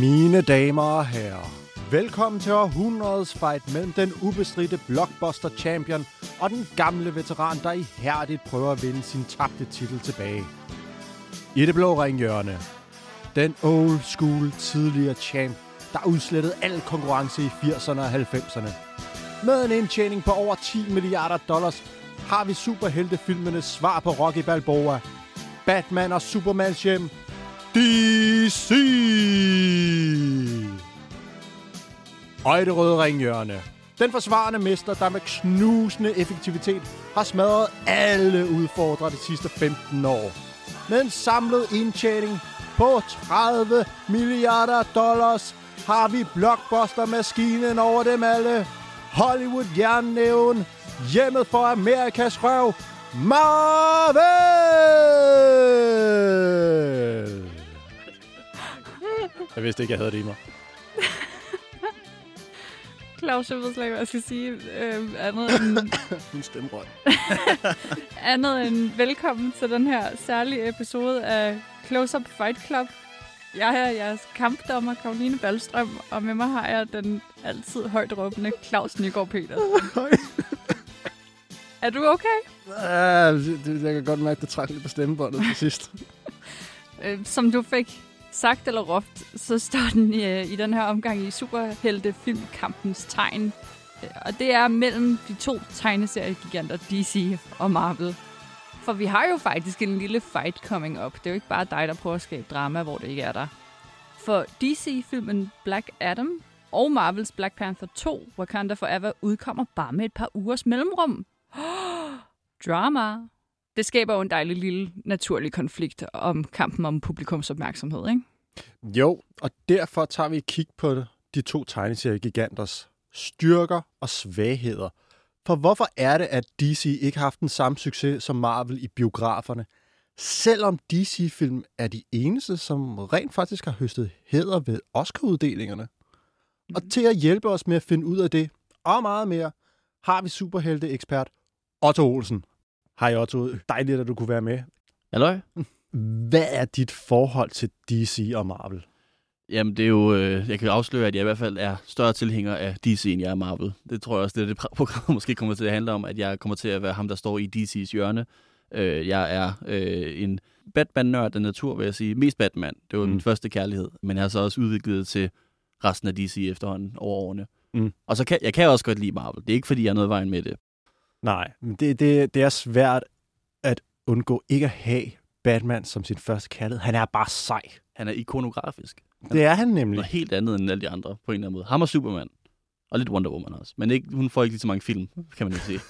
Mine damer og herrer, velkommen til århundredets fight mellem den ubestridte blockbuster champion og den gamle veteran, der ihærdigt prøver at vinde sin tabte titel tilbage. I det blå ringhjørne, den old school tidligere champ, der udslettede al konkurrence i 80'erne og 90'erne. Med en indtjening på over 10 milliarder dollars, har vi superheltefilmenes svar på Rocky Balboa, Batman og Supermans hjem, DC! Og i det røde ringhjørne. Den forsvarende mester, der med knusende effektivitet har smadret alle udfordrere de sidste 15 år. Med en samlet indtjening på 30 milliarder dollars har vi blockbuster-maskinen over dem alle. Hollywood jernnæven, hjemmet for Amerikas røv, Marvel! Jeg vidste ikke, jeg havde det i mig. Claus, jeg ved slet ikke, hvad jeg skal sige. Øh, andet, end, Min stemme røg. andet end velkommen til den her særlige episode af Close Up Fight Club. Jeg er jeres kampdommer, Karoline Ballstrøm, og med mig har jeg den altid højt råbende Claus Nygaard Peter. Er du okay? Ja, jeg kan godt mærke, at det trak lidt på stemmebåndet til sidst. Øh, som du fik sagt eller råbt, så står den i, øh, i den her omgang i superheltefilmkampens tegn. Øh, og det er mellem de to tegneseriegiganter DC og Marvel. For vi har jo faktisk en lille fight coming up. Det er jo ikke bare dig, der prøver at skabe drama, hvor det ikke er der. For DC-filmen Black Adam og Marvels Black Panther 2, Wakanda Forever, udkommer bare med et par ugers mellemrum. Drama. Det skaber jo en dejlig lille naturlig konflikt om kampen om publikums opmærksomhed, ikke? Jo, og derfor tager vi et kig på de to tegneseriegiganters styrker og svagheder. For hvorfor er det, at DC ikke har haft den samme succes som Marvel i biograferne? Selvom DC-film er de eneste, som rent faktisk har høstet hæder ved Oscar-uddelingerne. Og til at hjælpe os med at finde ud af det, og meget mere, har vi superhelte-ekspert Otto Olsen. Hej Otto, dejligt, at du kunne være med. Halløj? Hvad er dit forhold til DC og Marvel? Jamen, det er jo... Øh, jeg kan afsløre, at jeg i hvert fald er større tilhænger af DC, end jeg er Marvel. Det tror jeg også, det er det pr- program måske kommer til at handle om, at jeg kommer til at være ham, der står i DC's hjørne. Øh, jeg er øh, en Batman-nørd af natur, vil jeg sige. Mest Batman. Det var mm. Min første kærlighed. Men jeg har så også udviklet til resten af DC efterhånden over årene. Mm. Og så kan jeg kan også godt lide Marvel. Det er ikke, fordi jeg er noget vejen med det. Nej, men det, det, det er svært at undgå ikke at have Batman som sin første kærlighed. Han er bare sej. Han er ikonografisk. Det er han nemlig. Noget helt andet end alle de andre, på en eller anden måde. Ham og Superman. Og lidt Wonder Woman også. Men ikke, hun får ikke lige så mange film, kan man jo sige.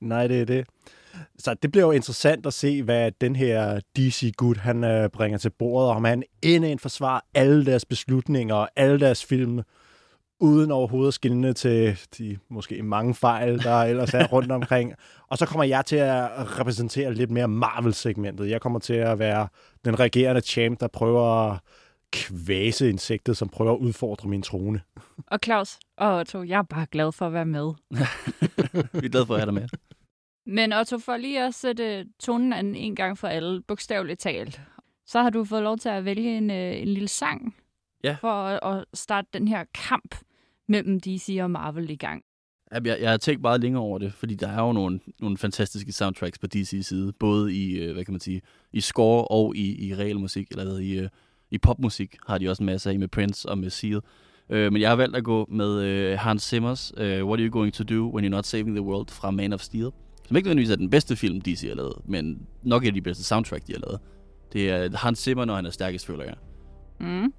Nej, det er det. Så det bliver jo interessant at se, hvad den her DC-gut, han øh, bringer til bordet, om han end forsvarer alle deres beslutninger og alle deres film, uden overhovedet at skille til de måske mange fejl, der ellers er rundt omkring. Og så kommer jeg til at repræsentere lidt mere Marvel-segmentet. Jeg kommer til at være den regerende champ, der prøver at kvæse insektet, som prøver at udfordre min trone. Og Claus og Otto, jeg er bare glad for at være med. Vi er glade for at have dig med. Men Otto, for lige at sætte tonen an en gang for alle, bogstaveligt talt, så har du fået lov til at vælge en, øh, en lille sang Ja. for at, at starte den her kamp mellem DC og Marvel i gang. Jeg, jeg har tænkt meget længere over det, fordi der er jo nogle, nogle fantastiske soundtracks på DC's side, både i, øh, hvad kan man sige, i score og i, i reel musik, eller hvad, i, øh, i popmusik har de også masser af med Prince og med Seal. Øh, men jeg har valgt at gå med øh, Hans Zimmers øh, What Are You Going To Do When You're Not Saving The World fra Man of Steel, som ikke nødvendigvis er den bedste film, DC har lavet, men nok er de bedste soundtrack, de har lavet. Det er Hans Zimmer, når han er stærkest, føler jeg. Mm.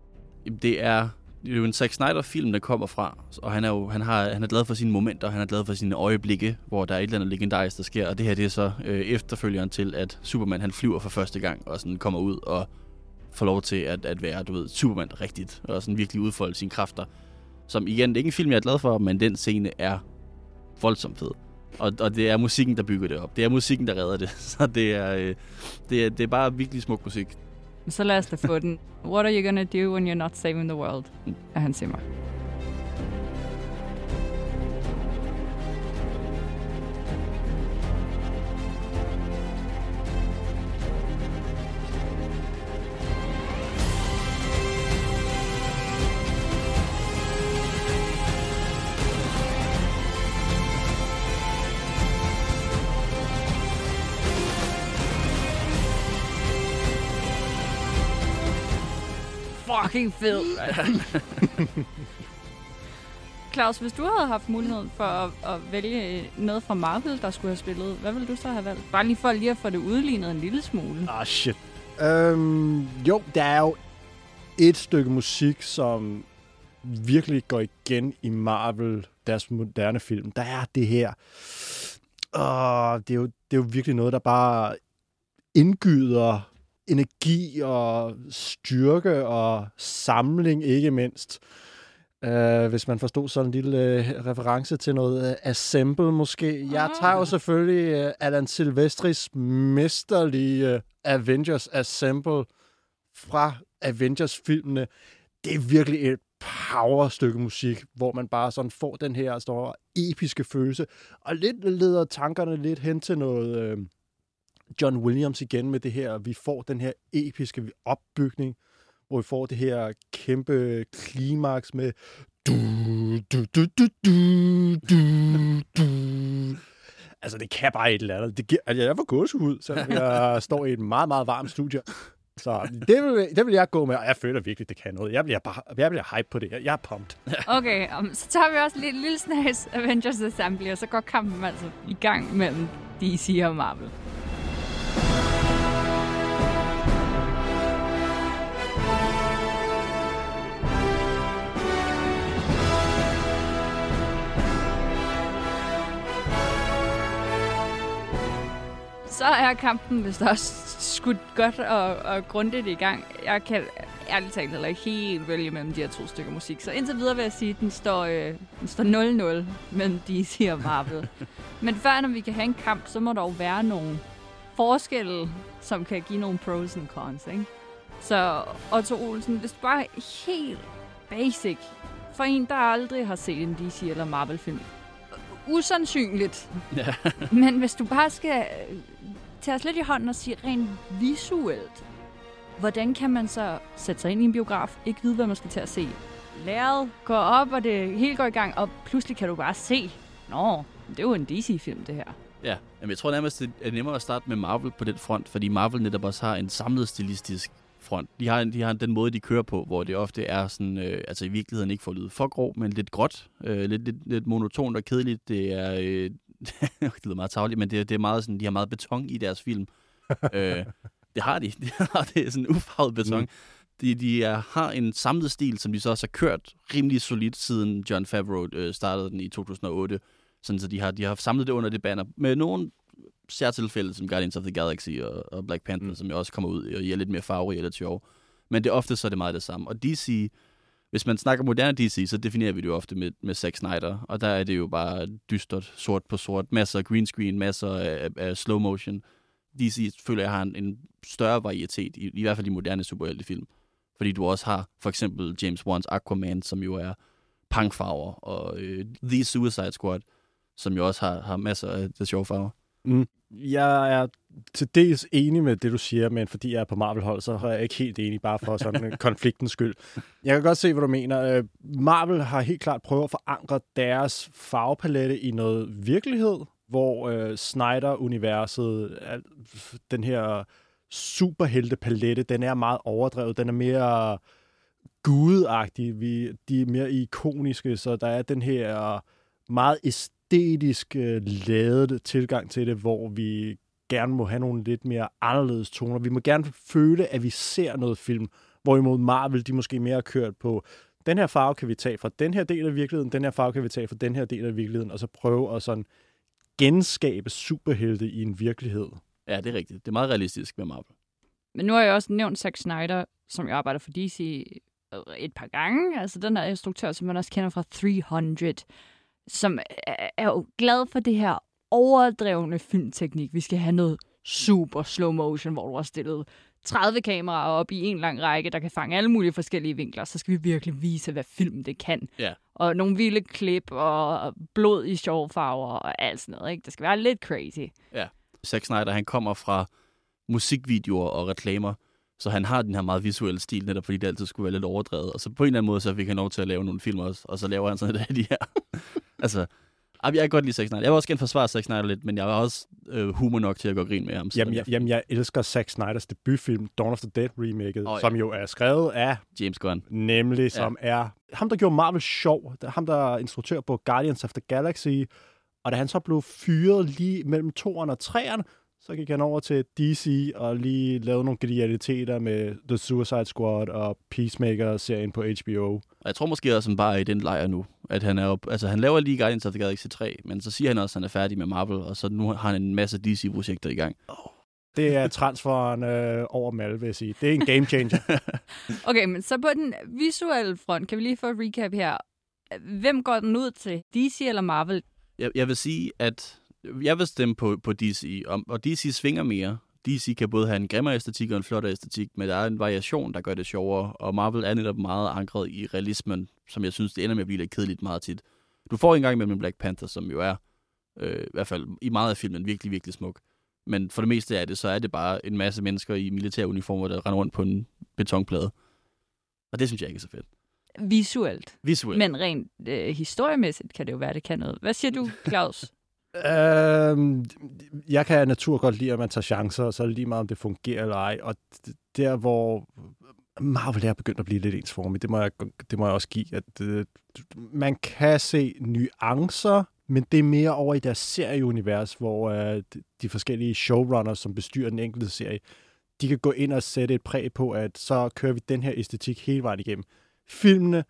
Det er, det er jo en Zack Snyder-film, der kommer fra, og han er jo han har, han er glad for sine momenter, han er glad for sine øjeblikke, hvor der er et eller andet legendarisk, der sker, og det her det er så øh, efterfølgeren til, at Superman han flyver for første gang, og sådan kommer ud og får lov til at, at være, du ved, Superman rigtigt, og sådan virkelig udfolde sine kræfter. Som igen, det er ikke en film, jeg er glad for, men den scene er voldsomt fed. Og, og det er musikken, der bygger det op. Det er musikken, der redder det. Så det er, øh, det er, det er bare virkelig smuk musik. Så lad os da få den. What are you gonna do when you're not saving the world? Af Hans Zimmer. Fucking fed. Claus, hvis du havde haft muligheden for at, at vælge noget fra Marvel, der skulle have spillet, hvad ville du så have valgt? Bare lige for lige at få det udlignet en lille smule. Ah, shit. Øhm, jo, der er jo et stykke musik, som virkelig går igen i Marvel, deres moderne film. Der er det her. Og det er jo, det er jo virkelig noget, der bare indgyder energi og styrke og samling, ikke mindst. Uh, hvis man forstod sådan en lille uh, reference til noget uh, Assemble måske. Jeg tager jo selvfølgelig uh, Alan Silvestris mesterlige uh, Avengers Assemble fra Avengers-filmene. Det er virkelig et powerstykke musik, hvor man bare sådan får den her store episke følelse, og lidt leder tankerne lidt hen til noget uh, John Williams igen med det her. Vi får den her episke opbygning, hvor vi får det her kæmpe klimaks med du, du, du, du, du, du, du. Altså, det kan bare et eller andet. Det giver, altså, jeg får gåsehud, selvom jeg står i et meget, meget varmt studie. Så det vil, det vil jeg gå med, og jeg føler virkelig, det kan noget. Jeg bliver, bare, jeg bliver hype på det. Jeg, jeg er pumped. Okay, um, så tager vi også lidt lille snas Avengers Assembly, og så går kampen altså i gang mellem DC og Marvel. Så er kampen vist også skudt godt og, og grundigt i gang. Jeg kan ærligt talt heller ikke helt vælge mellem de her to stykker musik. Så indtil videre vil jeg sige, at den står, øh, den står 0-0 mellem DC og Marvel. Men før når vi kan have en kamp, så må der jo være nogle forskelle, som kan give nogle pros and cons. Ikke? Så Otto Olsen, hvis du bare helt basic, for en, der aldrig har set en DC eller Marvel-film, usandsynligt. Ja. Men hvis du bare skal tage os lidt i hånden og sige rent visuelt, hvordan kan man så sætte sig ind i en biograf, ikke vide, hvad man skal til at se? Læret går op, og det hele går i gang, og pludselig kan du bare se, nå, det er jo en DC-film, det her. Ja, Jamen, jeg tror nærmest, det er nemmere at starte med Marvel på den front, fordi Marvel netop også har en samlet stilistisk front. De har, de har den måde, de kører på, hvor det ofte er sådan, øh, altså i virkeligheden ikke for at lyde for grov, men lidt gråt, øh, lidt, lidt, lidt monotont og kedeligt. Det er, øh, det lyder meget tavligt, men det, det er meget sådan, de har meget beton i deres film. øh, det har de. De har det er sådan ufarvet beton. Mm. De, de er, har en samlet stil, som de så også har kørt rimelig solidt, siden John Favreau øh, startede den i 2008. Sådan, så de har, de har samlet det under det banner. Med nogle særtilfælde, som Guardians of the Galaxy og, og Black Panther, mm. som jo også kommer ud og giver lidt mere farve i eller sjov. Men det er ofte så er det meget det samme. Og DC, hvis man snakker moderne DC, så definerer vi det jo ofte med, med Zack Snyder, og der er det jo bare dystert, sort på sort, masser af green screen, masser af, af slow motion. DC føler jeg har en, en større varietet, i, i hvert fald i moderne superheltefilm. Fordi du også har for eksempel James Wan's Aquaman, som jo er punkfarver, og øh, The Suicide Squad, som jo også har, har masser af det sjove farver. Mm. Jeg er til dels enig med det, du siger, men fordi jeg er på Marvel-hold, så er jeg ikke helt enig, bare for sådan konfliktens skyld. Jeg kan godt se, hvad du mener. Øh, Marvel har helt klart prøvet at forankre deres farvepalette i noget virkelighed, hvor øh, Snyder-universet, den her superhelte-palette, den er meget overdrevet. Den er mere gudagtig. Vi, de er mere ikoniske, så der er den her meget æstetisk øh, lavet tilgang til det, hvor vi gerne må have nogle lidt mere anderledes toner. Vi må gerne føle, at vi ser noget film, hvorimod Marvel, de måske mere har kørt på, den her farve kan vi tage fra den her del af virkeligheden, den her farve kan vi tage fra den her del af virkeligheden, og så prøve at sådan genskabe superhelte i en virkelighed. Ja, det er rigtigt. Det er meget realistisk med Marvel. Men nu har jeg også nævnt Zack Snyder, som jeg arbejder for DC et par gange. Altså den her instruktør, som man også kender fra 300, som er jo glad for det her overdrevne filmteknik. Vi skal have noget super slow motion, hvor du har stillet 30 kameraer op i en lang række, der kan fange alle mulige forskellige vinkler, så skal vi virkelig vise, hvad film det kan. Ja. Og nogle vilde klip og blod i sjove farver og alt sådan noget. Ikke? Det skal være lidt crazy. Ja. Zack Snyder, han kommer fra musikvideoer og reklamer, så han har den her meget visuelle stil, netop fordi det altid skulle være lidt overdrevet. Og så på en eller anden måde, så fik han lov til at lave nogle film også, og så laver han sådan et af de her. Altså, Jeg kan godt lide Zack Snyder. Jeg vil også gerne forsvare Zack Snyder lidt, men jeg har også øh, humor nok til at gå og grine med ham. Jamen, jeg, jamen, jeg elsker Zack Snyders debutfilm, Dawn of the Dead remaket, oh, ja. som jo er skrevet af, James Gunn. nemlig, som er ham, der gjorde Marvel sjov. Ham, der er instruktør på Guardians of the Galaxy. Og da han så blev fyret lige mellem toeren og treeren, så gik han over til DC og lige lavede nogle genialiteter med The Suicide Squad og Peacemaker-serien på HBO. Og jeg tror måske også, at han bare er i den lejr nu. At han, er op, altså, han laver lige Guardians of the Galaxy 3, men så siger han også, at han er færdig med Marvel, og så nu har han en masse DC-projekter i gang. Det er transferen øh, over Mal, vil jeg sige. Det er en game changer. Okay, men så på den visuelle front, kan vi lige få et recap her. Hvem går den ud til? DC eller Marvel? Jeg, jeg vil sige, at jeg vil stemme på, på DC, og, og DC svinger mere. DC kan både have en grimmere æstetik og en flottere æstetik, men der er en variation, der gør det sjovere, og Marvel er netop meget ankret i realismen, som jeg synes, det ender med at blive lidt kedeligt meget tit. Du får en gang imellem en Black Panther, som jo er, øh, i hvert fald i meget af filmen, virkelig, virkelig smuk. Men for det meste af det, så er det bare en masse mennesker i militæruniformer, der render rundt på en betonplade. Og det synes jeg ikke er så fedt. Visuelt. Visuelt. Men rent øh, historiemæssigt kan det jo være, det kan noget. Hvad siger du, Claus? Øhm, jeg kan af natur godt lide, at man tager chancer, og så er det lige meget, om det fungerer eller ej. Og der, hvor Marvel er begyndt at blive lidt ensformig, det må jeg, det må jeg også give. At, øh, man kan se nuancer, men det er mere over i deres serieunivers, hvor øh, de forskellige showrunners, som bestyrer den enkelte serie, de kan gå ind og sætte et præg på, at så kører vi den her æstetik hele vejen igennem. Filmene,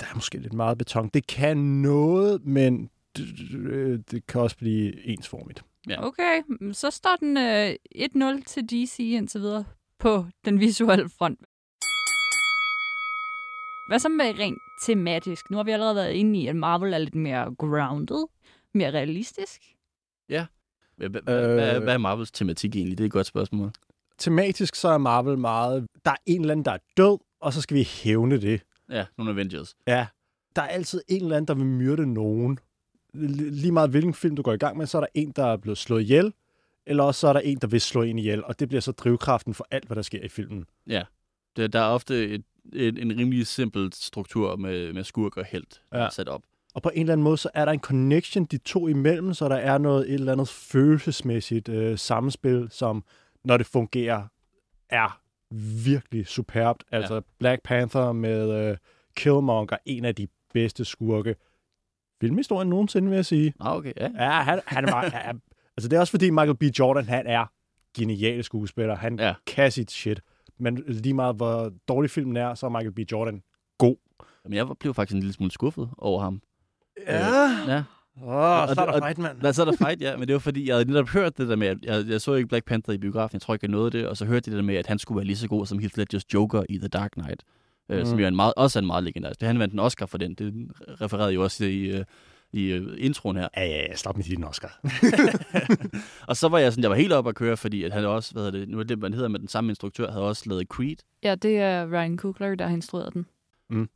der er måske lidt meget beton. Det kan noget, men det, det kan også blive ensformigt. Ja. Okay, så står den øh, 1-0 til DC indtil videre på den visuelle front. Hvad så med rent tematisk? Nu har vi allerede været inde i, at Marvel er lidt mere grounded, mere realistisk. Hvad, Øh. hvad er Marvels tematik egentlig? Det er et godt spørgsmål. Tematisk så er Marvel meget, der er en eller anden, der er død, og så skal vi hævne det. Ja, nogle Avengers. Ja, der er altid en eller anden, der vil myrde nogen. Lige meget hvilken film du går i gang med, så er der en, der er blevet slået ihjel, eller også så er der en, der vil slå en ihjel, og det bliver så drivkraften for alt, hvad der sker i filmen. Det, der er ofte et, et, en rimelig simpel struktur med, med skurk og held Ja. ja. sat op. Og på en eller anden måde, så er der en connection de to imellem, så der er noget et eller andet følelsesmæssigt øh, samspil, som når det fungerer, er virkelig superbt. Altså Black Panther med øh, Killmonger, en af de bedste skurke. Filmhistorien nogensinde, vil jeg sige. Ah, okay, ja. Ja, han, han er meget... ja, altså, det er også fordi Michael B. Jordan, han er genial skuespiller. Han Ja. kan sit shit. Men lige meget, hvor dårlig filmen er, så er Michael B. Jordan Men jeg blev faktisk en lille smule skuffet over ham. Ja. Ja. Åh, oh, så er det- der fight, mand. Hvad så er der fight, ja. Men det var fordi, jeg havde netop hørt det der med, at jeg, jeg så ikke Black Panther i biografen. Jeg tror ikke, jeg nåede det. Og så hørte jeg det der med, at han skulle være lige så god som Heath Ledgers Joker i The Dark Knight. Mm. Øh, som Mm. jo er en meget, også er en meget legendarisk. Det han vandt en Oscar for den. Det refererede jo også i, øh, i øh, introen her. Ja, ja, ja, stop med din Oscar. Og så var jeg sådan, jeg var helt oppe at køre, fordi at han også, hvad hedder det, nu er det, man hedder med den samme instruktør, havde også lavet Creed, Ja, det er Ryan Coogler, der har instrueret den.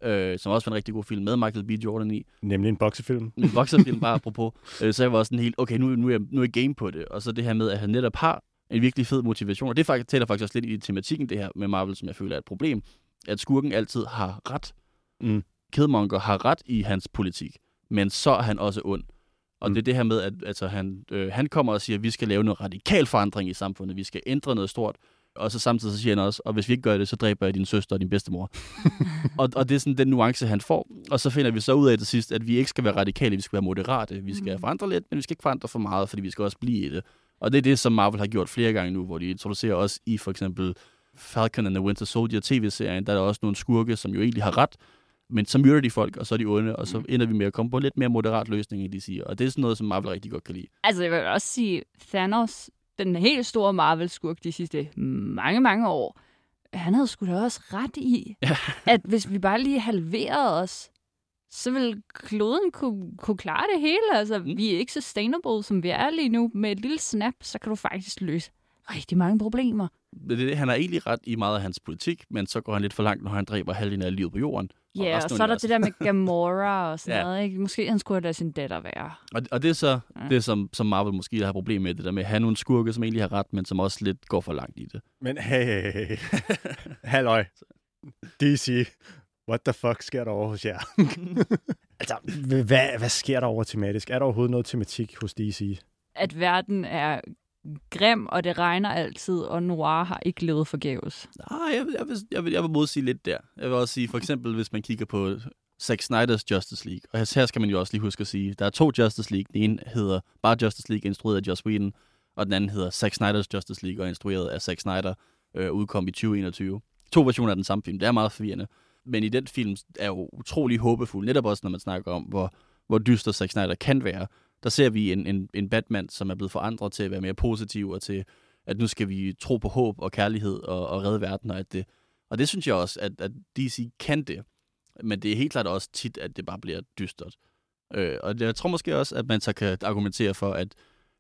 Øh, som også var en rigtig god film med Michael B. Jordan i. Nemlig en boksefilm. En vokserfilm bare apropos. Øh, så jeg var også sådan helt, okay, nu, nu, er jeg, nu er jeg game på det. Og så det her med, at han netop har en virkelig fed motivation. Og det faktisk, tæller faktisk også lidt i tematikken, det her med Marvel, som jeg føler er et problem. At skurken altid har ret. Mm. Killmonger har ret i hans politik, men så er han også ond. Og Mm. mm. det er det her med, at altså, han, øh, han kommer og siger, at vi skal lave noget radikal forandring i samfundet. Vi skal ændre noget stort. Og så samtidig så siger han også, og hvis vi ikke gør det, så dræber jeg din søster og din bedstemor. og, og det er sådan den nuance, han får. Og så finder vi så ud af til sidst, at vi ikke skal være radikale, vi skal være moderate. Vi skal Mm. forandre lidt, men vi skal ikke forandre for meget, fordi vi skal også blive i det. Og det er det, som Marvel har gjort flere gange nu, hvor de introducerer også i for eksempel Falcon and the Winter Soldier tv-serien, der er der også nogle skurke, som jo egentlig har ret, men så myrder de folk, og så er de onde, og så ender vi med at komme på en lidt mere moderat løsning, end de siger. Og det er sådan noget, som Marvel rigtig godt kan lide. Altså, jeg vil også sige, Thanos, den helt store Marvel-skurk de sidste mange, mange år, han havde sgu da også ret i, Ja. at hvis vi bare lige halverede os, så vil kloden kunne, kunne klare det hele. Altså, Mm. vi er ikke sustainable, som vi er lige nu. Med et lille snap, så kan du faktisk løse rigtig mange problemer. Det, er det, han har egentlig ret i meget af hans politik, men så går han lidt for langt, når han dræber halvdelen af livet på jorden. Ja, og, af så er der det der med Gamora og sådan Ja. noget. Ikke? Måske han skulle have ladet sin datter være. Og, og det er så ja. det, som, som Marvel måske har problem med, det der med at have nogle skurke, som egentlig har ret, men som også lidt går for langt i det. Men hey, hey, hey. Halløj. DC. What the fuck sker der over hos jer? Altså, hvad, hvad sker der over tematisk? Er der overhovedet noget tematik hos DC? At verden er grim, og det regner altid, og Noir har ikke levet forgæves. Nej, jeg, jeg, vil, jeg, vil, jeg vil modsige lidt der. Jeg vil også sige, for eksempel, hvis man kigger på Zack Snyder's Justice League, og her skal man jo også lige huske at sige, der er to Justice League. Den ene hedder bare Justice League, instrueret af Joss Whedon, og den anden hedder Zack Snyder's Justice League, og instrueret af Zack Snyder, øh, udkom i 2021. To versioner af den samme film. Det er meget forvirrende. Men i den film er jo utrolig håbefuld, netop også når man snakker om, hvor, hvor dyster Zack Snyder kan være. Der ser vi en, en, en Batman, som er blevet forandret til at være mere positiv, og til, at nu skal vi tro på håb og kærlighed og, og redde verden, og at det, og det synes jeg også, at, at DC kan det. Men det er helt klart også tit, at det bare bliver dystert. Øh, og jeg tror måske også, at man så kan argumentere for, at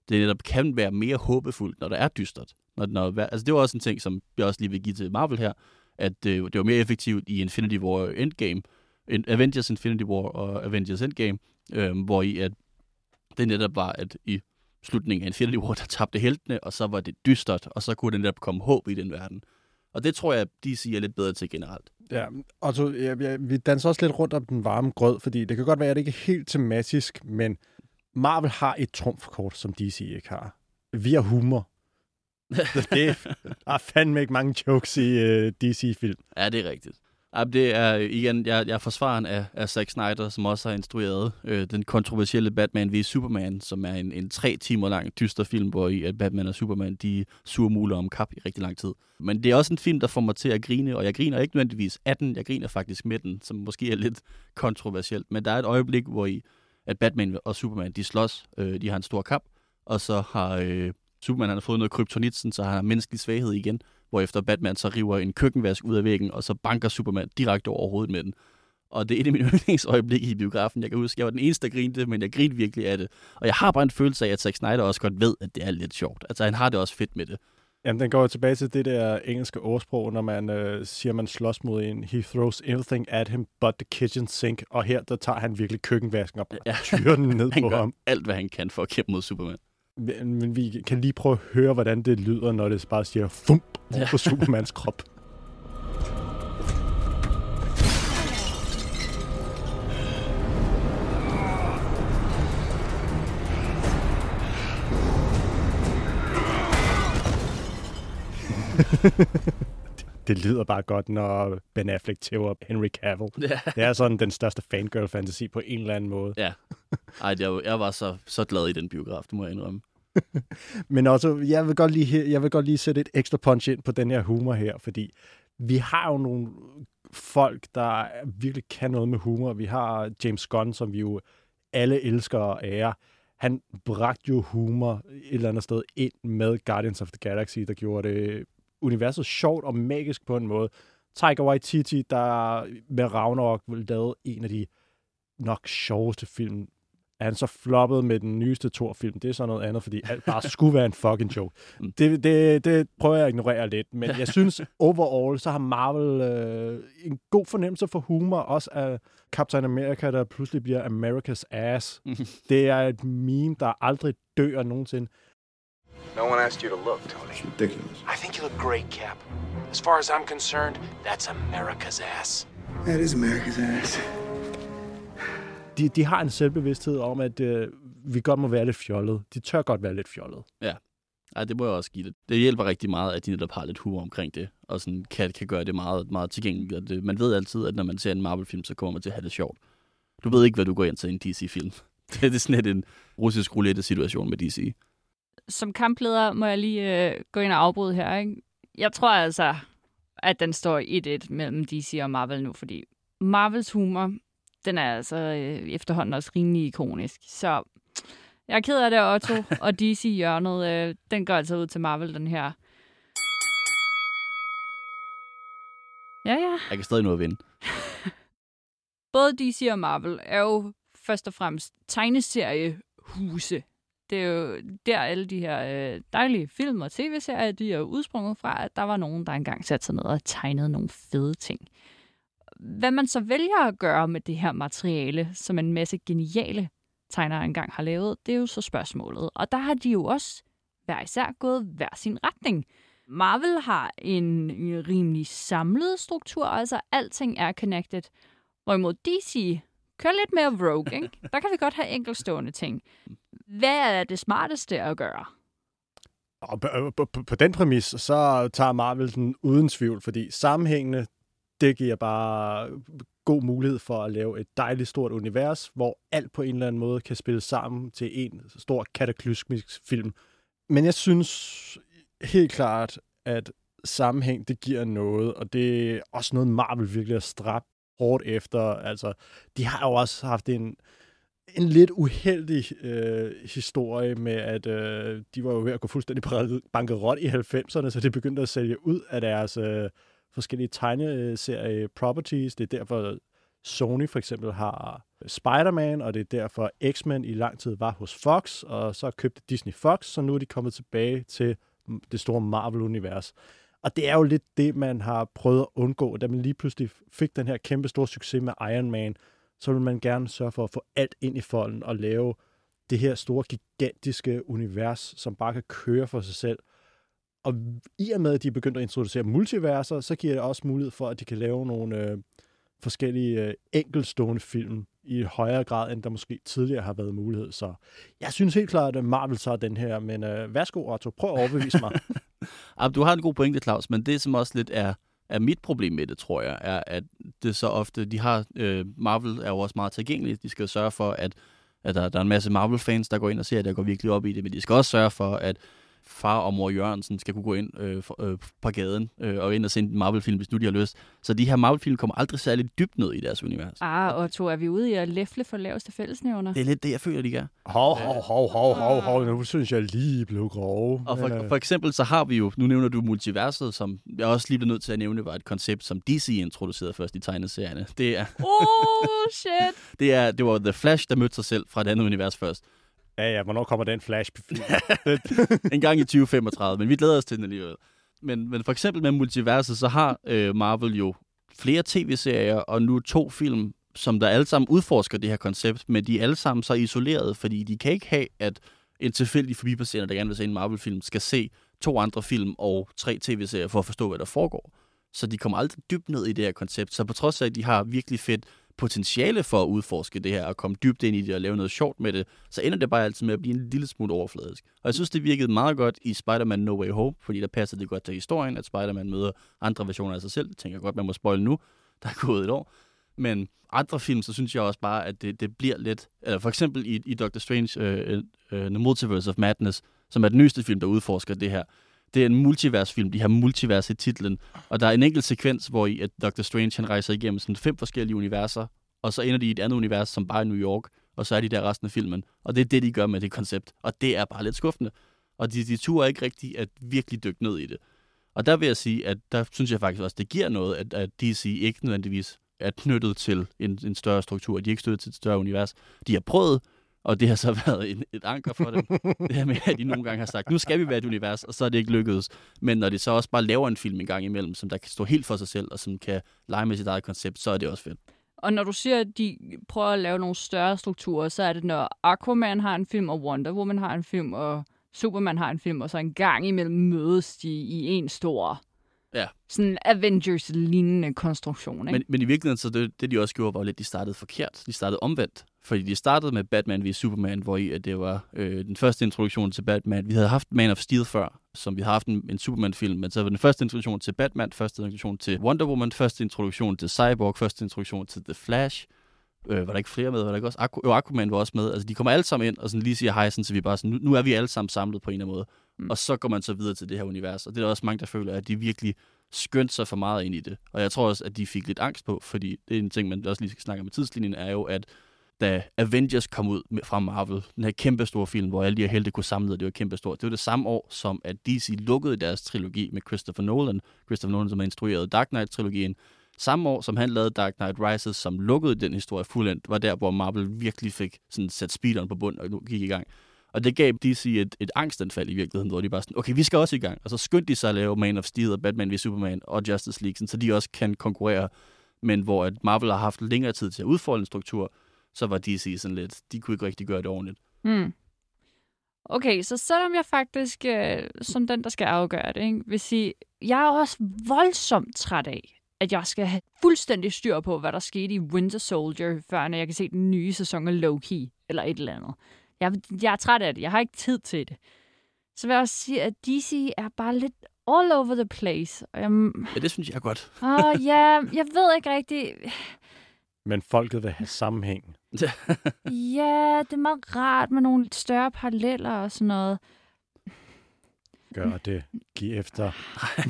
det netop kan være mere håbefuldt, når det er dystert. Når, når, altså det var også en ting, som jeg også lige vil give til Marvel her, at øh, det var mere effektivt i Infinity War Endgame, Avengers Infinity War og Avengers Endgame, øh, hvor i at det netop var, at i slutningen af Infinity War, der tabte heltene, og så var det dystert, og så kunne det netop komme håb i den verden. Og det tror jeg, de siger lidt bedre til generelt. Ja, og så, ja, ja, vi danser også lidt rundt om den varme grød, fordi det kan godt være, at det ikke er helt tematisk, men Marvel har et trumfkort, som DC ikke har. Vi har humor. det er fandme ikke mange jokes i uh, øh, DC-film. Ja, det er rigtigt. Ja, det er igen, jeg, jeg er forsvaren af, af Zack Snyder, som også har instrueret øh, den kontroversielle Batman v Superman, som er en, en tre timer lang dyster film, hvor i at Batman og Superman de surmuler om kap i rigtig lang tid. Men det er også en film, der får mig til at grine, og jeg griner ikke nødvendigvis af den, jeg griner faktisk med den, som måske er lidt kontroversielt. Men der er et øjeblik, hvor i at Batman og Superman de slås, øh, de har en stor kamp, og så har øh, Superman han har fået noget kryptonit, så han har menneskelig svaghed igen, efter Batman så river en køkkenvask ud af væggen, og så banker Superman direkte over hovedet med den. Og det er et af mine yndlingsøjeblikke i biografen. Jeg kan huske, jeg var den eneste, der grinte, men jeg grinte virkelig af det. Og jeg har bare en følelse af, at Zack Snyder også godt ved, at det er lidt sjovt. Altså, han har det også fedt med det. Jamen, den går tilbage til det der engelske ordsprog, når man øh, siger, man slås mod en. He throws everything at him but the kitchen sink. Og her, der tager han virkelig køkkenvasken op og ja. tyrer den ned på ham. alt, hvad han kan for at kæmpe mod Superman. Men vi kan lige prøve at høre, hvordan det lyder, når det bare siger fump over på Supermans krop. det lyder bare godt, når Ben Affleck tæver Henry Cavill. Ja. Det er sådan den største fangirl-fantasi på en eller anden måde. Ja. Ej, jeg, jeg var så, så glad i den biograf, det må jeg indrømme. Men også, jeg vil, godt lige, jeg vil godt lige sætte et ekstra punch ind på den her humor her, fordi vi har jo nogle folk, der virkelig kan noget med humor. Vi har James Gunn, som vi jo alle elsker og ærer. Han bragte jo humor et eller andet sted ind med Guardians of the Galaxy, der gjorde det universet sjovt og magisk på en måde. Taika Waititi, der med Ragnarok lavede en af de nok sjoveste film. Er han så floppet med den nyeste Thor-film? Det er så noget andet, fordi alt bare skulle være en fucking joke. Mm. Det, det, det prøver jeg at ignorere lidt, men jeg synes overall, så har Marvel øh, en god fornemmelse for humor, også af Captain America, der pludselig bliver America's ass. det er et meme, der aldrig dør nogensinde. No one asked you to look, Tony. It's ridiculous. I think you look great, Cap. As far as I'm concerned, that's America's ass. That is America's ass. De, de har en selvbevidsthed om, at øh, vi godt må være lidt fjollet. De tør godt være lidt fjollet. Ja. Ej, det må jeg også give det. Det hjælper rigtig meget, at de netop har lidt humor omkring det, og sådan kan, kan gøre det meget, meget tilgængeligt. Det, man ved altid, at når man ser en Marvel-film, så kommer man til at have det sjovt. Du ved ikke, hvad du går ind til en DC-film. Det, det er sådan lidt en russisk roulette-situation med DC som kampleder må jeg lige øh, gå ind og afbryde her. Ikke? Jeg tror altså, at den står 1-1 mellem DC og Marvel nu, fordi Marvels humor, den er altså øh, efterhånden også rimelig ikonisk. Så jeg er ked af det, Otto, og DC-hjørnet, øh, den går altså ud til Marvel, den her. Ja, ja. Jeg kan stadig nå at vinde. Både DC og Marvel er jo først og fremmest tegneseriehuse det er jo der alle de her øh, dejlige film og tv-serier, de er udsprunget fra, at der var nogen, der engang satte sig ned og tegnede nogle fede ting. Hvad man så vælger at gøre med det her materiale, som en masse geniale tegnere engang har lavet, det er jo så spørgsmålet. Og der har de jo også hver især gået hver sin retning. Marvel har en rimelig samlet struktur, altså alting er connected. Hvorimod DC kør lidt mere rogue, ikke? Der kan vi godt have enkeltstående ting. Hvad er det smarteste at gøre? Og på, på, på den præmis, så tager Marvel den uden tvivl, fordi sammenhængende, det giver bare god mulighed for at lave et dejligt stort univers, hvor alt på en eller anden måde kan spille sammen til en stor kataklysmisk film. Men jeg synes helt klart, at sammenhæng, det giver noget, og det er også noget, Marvel virkelig har stræbt hårdt efter. Altså, de har jo også haft en, en lidt uheldig øh, historie med, at øh, de var jo ved at gå fuldstændig bankerot i 90'erne, så det begyndte at sælge ud af deres øh, forskellige tegneserie properties. Det er derfor, Sony for eksempel har Spider-Man, og det er derfor X-Men i lang tid var hos Fox, og så købte Disney Fox, så nu er de kommet tilbage til det store Marvel-univers. Og det er jo lidt det, man har prøvet at undgå, da man lige pludselig fik den her kæmpe store succes med Iron Man, så vil man gerne sørge for at få alt ind i folden og lave det her store, gigantiske univers, som bare kan køre for sig selv. Og i og med, at de er begyndt at introducere multiverser, så giver det også mulighed for, at de kan lave nogle øh, forskellige øh, enkelstående film i højere grad, end der måske tidligere har været mulighed. Så jeg synes helt klart, at Marvel tager den her, men øh, værsgo Otto, prøv at overbevise mig. du har en god pointe, Claus, men det som også lidt er, er mit problem med det, tror jeg, er, at det så ofte, de har, øh, Marvel er jo også meget tilgængeligt, de skal sørge for, at, at der, der er en masse Marvel-fans, der går ind og ser, at og går virkelig op i det, men de skal også sørge for, at far og mor Jørgensen skal kunne gå ind øh, for, øh, på gaden øh, og ind og se en Marvel-film, hvis nu de har lyst. Så de her Marvel-film kommer aldrig særlig dybt ned i deres univers. Ah, og to, er vi ude i at læfle for laveste fællesnævner? Det er lidt det, jeg føler, de gør. Hov, hov, hov, hov, hov, hov. Nu synes jeg lige blev grove. Og for, for eksempel så har vi jo, nu nævner du multiverset, som jeg også lige blev nødt til at nævne, var et koncept, som DC introducerede først i tegneserierne. Det er... Oh, shit! det, er, det var The Flash, der mødte sig selv fra et andet univers først. Ja, ja, hvornår kommer den flash? en gang i 2035, men vi glæder os til den alligevel. Men, men for eksempel med multiverset, så har øh, Marvel jo flere tv-serier og nu to film, som der alle sammen udforsker det her koncept, men de er alle sammen så isoleret, fordi de kan ikke have, at en tilfældig forbipasserende, der gerne vil se en Marvel-film, skal se to andre film og tre tv-serier for at forstå, hvad der foregår. Så de kommer aldrig dybt ned i det her koncept. Så på trods af, at de har virkelig fedt potentiale for at udforske det her og komme dybt ind i det og lave noget sjovt med det, så ender det bare altid med at blive en lille smule overfladisk. Og jeg synes, det virkede meget godt i Spider-Man No Way Home, fordi der passer det godt til historien, at Spider-Man møder andre versioner af sig selv. Det tænker jeg godt, man må spoil nu. Der er gået et år. Men andre film, så synes jeg også bare, at det, det bliver lidt... Eller for eksempel i, i Doctor Strange, uh, uh, The Multiverse of Madness, som er den nyeste film, der udforsker det her. Det er en multiversfilm. De har multivers i titlen. Og der er en enkelt sekvens, hvor i, at Dr. Strange han rejser igennem sådan fem forskellige universer, og så ender de i et andet univers, som bare er New York, og så er de der resten af filmen. Og det er det, de gør med det koncept. Og det er bare lidt skuffende. Og de, de turer ikke rigtig at virkelig dykke ned i det. Og der vil jeg sige, at der synes jeg faktisk også, det giver noget, at, at DC ikke nødvendigvis er knyttet til en, en større struktur. at De ikke støtter til et større univers. De har prøvet, og det har så været en, et anker for dem. det her med, at de nogle gange har sagt, nu skal vi være et univers, og så er det ikke lykkedes. Men når de så også bare laver en film en gang imellem, som der kan stå helt for sig selv, og som kan lege med sit eget koncept, så er det også fedt. Og når du siger, at de prøver at lave nogle større strukturer, så er det, når Aquaman har en film, og Wonder Woman har en film, og Superman har en film, og så en gang imellem mødes de i en stor Ja. Sådan Avengers-lignende konstruktion, ikke? Men, men i virkeligheden, så det, det de også gjorde, var lidt, de startede forkert. De startede omvendt. Fordi de startede med Batman v Superman, hvor i, at det var øh, den første introduktion til Batman. Vi havde haft Man of Steel før, som vi har haft en, en Superman-film, men så var den første introduktion til Batman, første introduktion til Wonder Woman, første introduktion til Cyborg, første introduktion til The Flash. Øh, var der ikke flere med? Var der ikke også? Aqu- jo, Aquaman var også med. Altså, de kommer alle sammen ind og sådan lige siger hej, sådan, så vi bare sådan, nu, nu er vi alle sammen samlet på en eller anden måde. Mm. Og så går man så videre til det her univers. Og det er der også mange, der føler, at de virkelig skyndte sig for meget ind i det. Og jeg tror også, at de fik lidt angst på, fordi det er en ting, man også lige skal snakke om i tidslinjen, er jo, at da Avengers kom ud fra Marvel, den her kæmpe store film, hvor alle de her helte kunne samle, og det var kæmpe stort. Det var det samme år, som at DC lukkede deres trilogi med Christopher Nolan. Christopher Nolan, som har instrueret Dark Knight-trilogien. Samme år, som han lavede Dark Knight Rises, som lukkede den historie fuldendt, var der, hvor Marvel virkelig fik sådan sat speederen på bund og nu gik i gang. Og det gav DC et, et angstanfald i virkeligheden, hvor de bare sådan, okay, vi skal også i gang. Og så skyndte de sig at lave Man of Steel og Batman v Superman og Justice League, sådan, så de også kan konkurrere. Men hvor at Marvel har haft længere tid til at udfolde en struktur, så var DC sådan lidt, de kunne ikke rigtig gøre det ordentligt. Mm. Okay, så selvom jeg faktisk, øh, som den, der skal afgøre det, ikke, vil sige, jeg er også voldsomt træt af, at jeg skal have fuldstændig styr på, hvad der skete i Winter Soldier, før når jeg kan se den nye sæson af Loki, eller et eller andet. Jeg, jeg er træt af det. Jeg har ikke tid til det. Så vil jeg også sige, at DC er bare lidt all over the place. Og jeg, Ja, det synes jeg er godt. åh, ja, jeg ved ikke rigtigt. Men folket vil have sammenhæng. Ja, det er meget rart med nogle større paralleller og sådan noget. Gør det. Giv efter.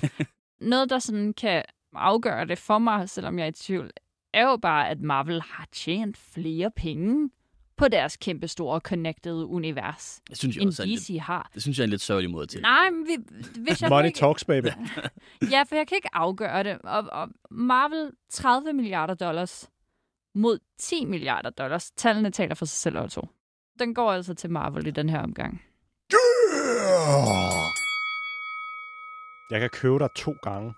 Noget, der sådan kan afgøre det for mig, selvom jeg er i tvivl, er jo bare, at Marvel har tjent flere penge på deres kæmpe store connected univers, Det synes jeg end også en lidt, DC har. det synes jeg er en lidt sørgelig måde til. Nej, men vi, hvis jeg Money ikke, talks, baby. Ja, for jeg kan ikke afgøre det. Og, og Marvel 30 milliarder dollars mod 10 milliarder dollars. Tallene taler for sig selv altså. Den går altså til Marvel i den her omgang. Jeg kan købe dig to gange.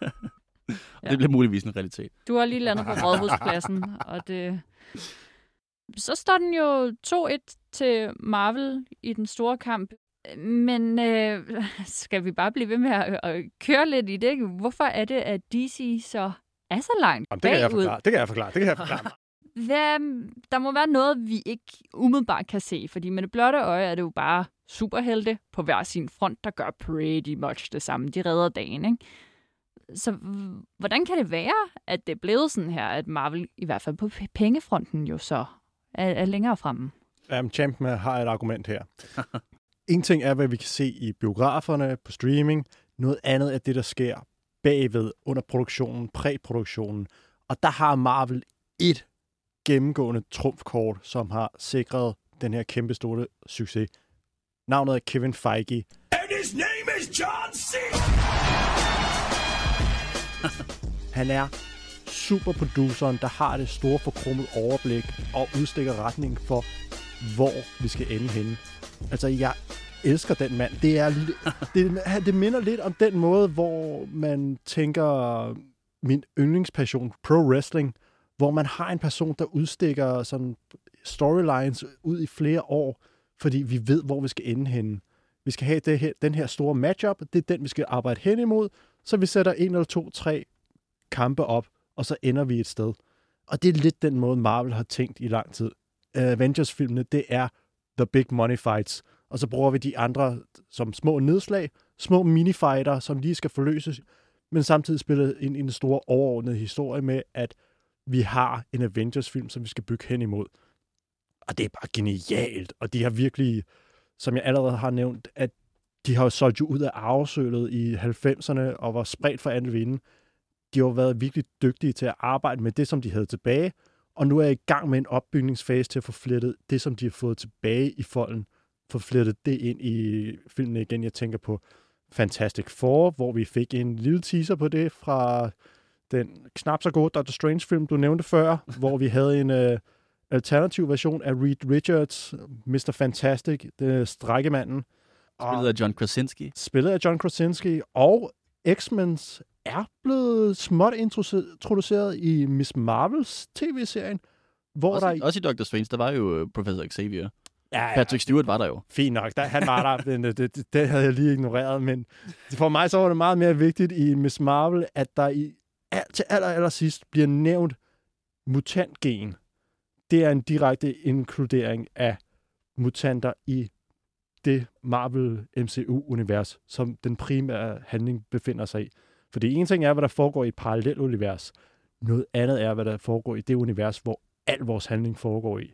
det bliver muligvis en realitet. Du har lige landet på rådhuspladsen, og det... Så står den jo 2-1 til Marvel i den store kamp. Men øh, skal vi bare blive ved med at, at køre lidt i det? ikke? Hvorfor er det, at DC så er så langt Jamen, det kan jeg bagud? forklare. Det kan jeg forklare. Det kan jeg forklare. Hvad, der må være noget, vi ikke umiddelbart kan se, fordi med det blotte øje er det jo bare superhelte på hver sin front, der gør pretty much det samme. De redder dagen, ikke? Så hvordan kan det være, at det er blevet sådan her, at Marvel, i hvert fald på pengefronten, jo så er, er længere fremme? Jamen, Champion har et argument her. en ting er, hvad vi kan se i biograferne, på streaming. Noget andet er det, der sker bagved, under produktionen, præproduktionen. Og der har Marvel et gennemgående trumfkort, som har sikret den her kæmpe store succes. Navnet er Kevin Feige. And his name is John C. Han er superproduceren, der har det store forkrummet overblik og udstikker retningen for, hvor vi skal ende henne. Altså, jeg elsker den mand. Det, er, det, det minder lidt om den måde, hvor man tænker min yndlingspassion, pro wrestling, hvor man har en person, der udstikker sådan storylines ud i flere år, fordi vi ved, hvor vi skal ende henne. Vi skal have det her, den her store matchup, det er den, vi skal arbejde hen imod, så vi sætter en eller to, tre kampe op, og så ender vi et sted. Og det er lidt den måde, Marvel har tænkt i lang tid. Avengers-filmene, det er the big money fights. Og så bruger vi de andre som små nedslag, små minifighter, som lige skal forløses, men samtidig spiller ind i en stor overordnet historie med, at vi har en Avengers-film, som vi skal bygge hen imod. Og det er bare genialt, og de har virkelig, som jeg allerede har nævnt, at de har jo solgt jo ud af arvesølet i 90'erne og var spredt for anden vinde. De har jo været virkelig dygtige til at arbejde med det, som de havde tilbage, og nu er jeg i gang med en opbygningsfase til at få flettet det, som de har fået tilbage i folden, få flettet det ind i filmen igen. Jeg tænker på Fantastic Four, hvor vi fik en lille teaser på det fra den knap så gode Doctor Strange-film, du nævnte før, hvor vi havde en Øh, alternativ version af Reed Richards, Mr. Fantastic, det strækkemanden. Spillet af John Krasinski. Spillet af John Krasinski, og X-Men er blevet småt introduce- introduceret i Miss Marvels tv-serien, hvor Også, der... også i Doctor Strange, der var jo øh, Professor Xavier. Ja, Patrick Stewart var der jo. Fint nok, der, han var der, men øh, det, det, det havde jeg lige ignoreret. Men for mig så var det meget mere vigtigt i Miss Marvel, at der i til aller, aller sidst bliver nævnt mutantgen. Det er en direkte inkludering af mutanter i det Marvel MCU-univers, som den primære handling befinder sig i. For det ene ting er, hvad der foregår i et parallelt univers. Noget andet er, hvad der foregår i det univers, hvor al vores handling foregår i.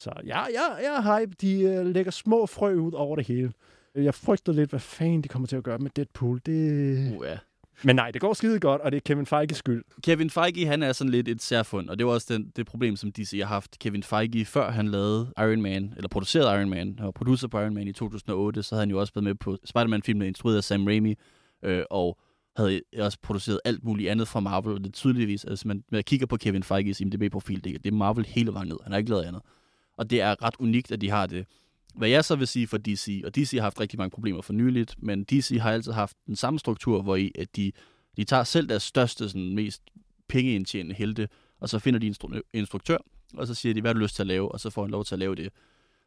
Så ja, ja, jeg er hype. De øh, lægger små frø ud over det hele. Jeg frygter lidt, hvad fanden de kommer til at gøre med Deadpool. Det... Uh, ja. Men nej, det går skide godt, og det er Kevin Feiges skyld. Kevin Feige, han er sådan lidt et særfund, og det var også den, det problem, som DC har haft. Kevin Feige, før han lavede Iron Man, eller producerede Iron Man, og producer på Iron Man i 2008, så havde han jo også været med på Spider-Man-filmen, instrueret af Sam Raimi, øh, og havde også produceret alt muligt andet fra Marvel, og det er tydeligvis, altså man, man kigger på Kevin Feiges IMDb-profil, det, det er Marvel hele vejen ned, han har ikke lavet andet. Og det er ret unikt, at de har det. Hvad jeg så vil sige for DC, og DC har haft rigtig mange problemer for nyligt, men DC har altid haft den samme struktur, hvor i, at de, de tager selv deres største, sådan, mest pengeindtjenende helte, og så finder de en instru- instruktør, og så siger de, hvad har du lyst til at lave, og så får han lov til at lave det.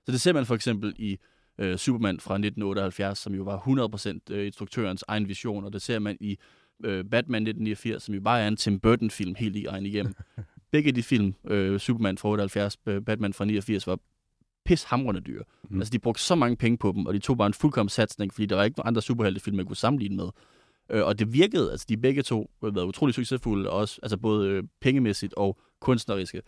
Så det ser man for eksempel i øh, Superman fra 1978, som jo var 100% øh, instruktørens egen vision, og det ser man i øh, Batman 1989, som jo bare er en Tim Burton-film helt i egen igennem. Begge de film, øh, Superman fra 78, øh, Batman fra 89, var pishamrende dyre. Mm. Altså, de brugte så mange penge på dem, og de tog bare en fuldkommen satsning, fordi der var ikke andre superheltefilm, man kunne sammenligne med. Øh, og det virkede, altså de begge to har været utrolig succesfulde, også, altså både øh, pengemæssigt og kunstneriske.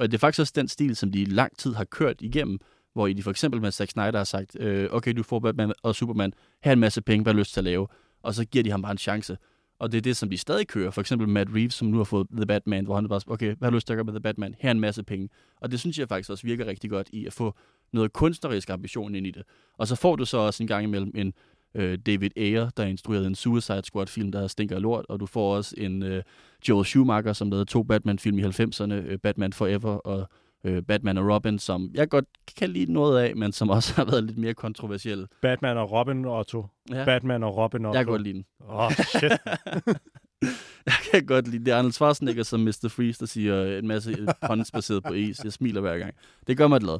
Og det er faktisk også den stil, som de i lang tid har kørt igennem, hvor I de for eksempel med Zack Snyder har sagt, øh, okay, du får Batman og Superman, her en masse penge, hvad har lyst til at lave? Og så giver de ham bare en chance. Og det er det, som de stadig kører. For eksempel Matt Reeves, som nu har fået The Batman, hvor han bare, okay, hvad har du lyst til at gøre med The Batman? Her er en masse penge. Og det synes jeg faktisk også virker rigtig godt i at få noget kunstnerisk ambition ind i det. Og så får du så også en gang imellem en øh, David Ayer, der instruerede en Suicide Squad-film, der stinker lort, og du får også en øh, Joel Schumacher, som lavede to Batman-film i 90'erne, øh, Batman Forever og øh, Batman og Robin, som jeg godt kan lide noget af, men som også har været lidt mere kontroversiel. Batman og Robin, Otto. Ja. Batman og Robin, Otto. Jeg kan godt lide den. Åh, oh, shit. jeg kan godt lide det. er Arnold Schwarzenegger som Mr. Freeze, der siger en masse puns baseret på is. Jeg smiler hver gang. Det gør mig glad.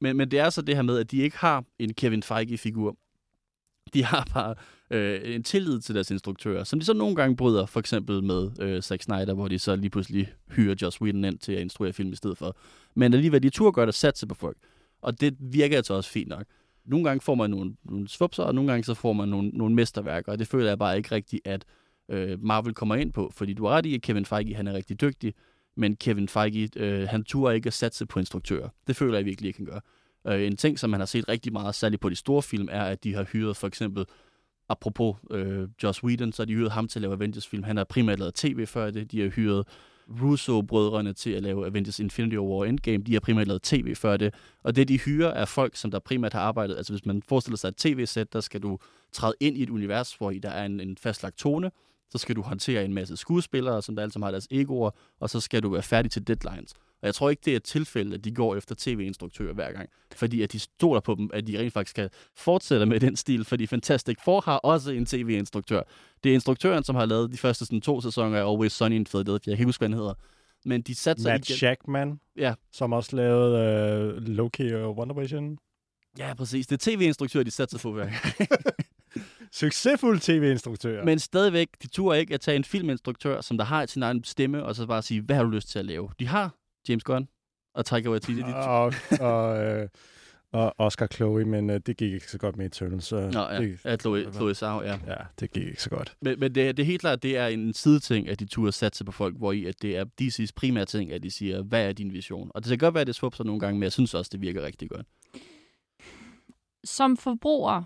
Men, men det er så det her med, at de ikke har en Kevin Feige-figur. De har bare øh, en tillid til deres instruktører, som de så nogle gange bryder, for eksempel med øh, Zack Snyder, hvor de så lige pludselig hyrer Joss Whedon ind til at instruere film i stedet for. Men alligevel, de tur gør det satse på folk. Og det virker altså også fint nok. Nogle gange får man nogle, nogle svupser, og nogle gange så får man nogle, nogle mesterværker, og det føler jeg bare ikke rigtigt, at øh, Marvel kommer ind på. Fordi du har ret i, at Kevin Feige han er rigtig dygtig, men Kevin Feige, øh, han turer ikke at satse på instruktører. Det føler jeg virkelig ikke, han gør. Øh, en ting, som man har set rigtig meget, særligt på de store film, er, at de har hyret for eksempel, apropos øh, Joss Whedon, så har de hyret ham til at lave Avengers-film. Han har primært lavet tv før det. De har hyret Russo-brødrene til at lave Avengers Infinity War Endgame. De har primært lavet tv før det. Og det, de hyrer, er folk, som der primært har arbejdet. Altså hvis man forestiller sig et tv-sæt, der skal du træde ind i et univers, hvor der er en, en fastlagt tone. Så skal du håndtere en masse skuespillere, som der alle sammen har deres egoer, og så skal du være færdig til deadlines. Og jeg tror ikke, det er et tilfælde, at de går efter tv-instruktører hver gang. Fordi at de stoler på dem, at de rent faktisk kan fortsætte med den stil. Fordi Fantastic Four har også en tv-instruktør. Det er instruktøren, som har lavet de første sådan, to sæsoner af Always Sunny in Philadelphia. Jeg kan huske, hvad den hedder. Men de satser Matt igen. Shackman, Ja. som også lavede uh, Loki og Wonder Vision. ja, præcis. Det er tv-instruktører, de satser på hver gang. Succesfuld tv-instruktør. Men stadigvæk, de turer ikke at tage en filminstruktør, som der har sin egen stemme, og så bare sige, hvad har du lyst til at lave? De har James Gunn og Taika Waititi. Og, og, øh, og Oscar Chloe, men øh, det gik ikke så godt med Eternals. Så Nå, ja. det, ja, Chloe, Chloe Zhao, ja. ja, det gik ikke så godt. Men, men det, det er helt klart, det er en sideting, at de turde satse på folk, hvor i at det er DC's primære ting, at de siger, hvad er din vision? Og det kan godt være, at det svupser nogle gange, men jeg synes også, det virker rigtig godt. Som forbruger,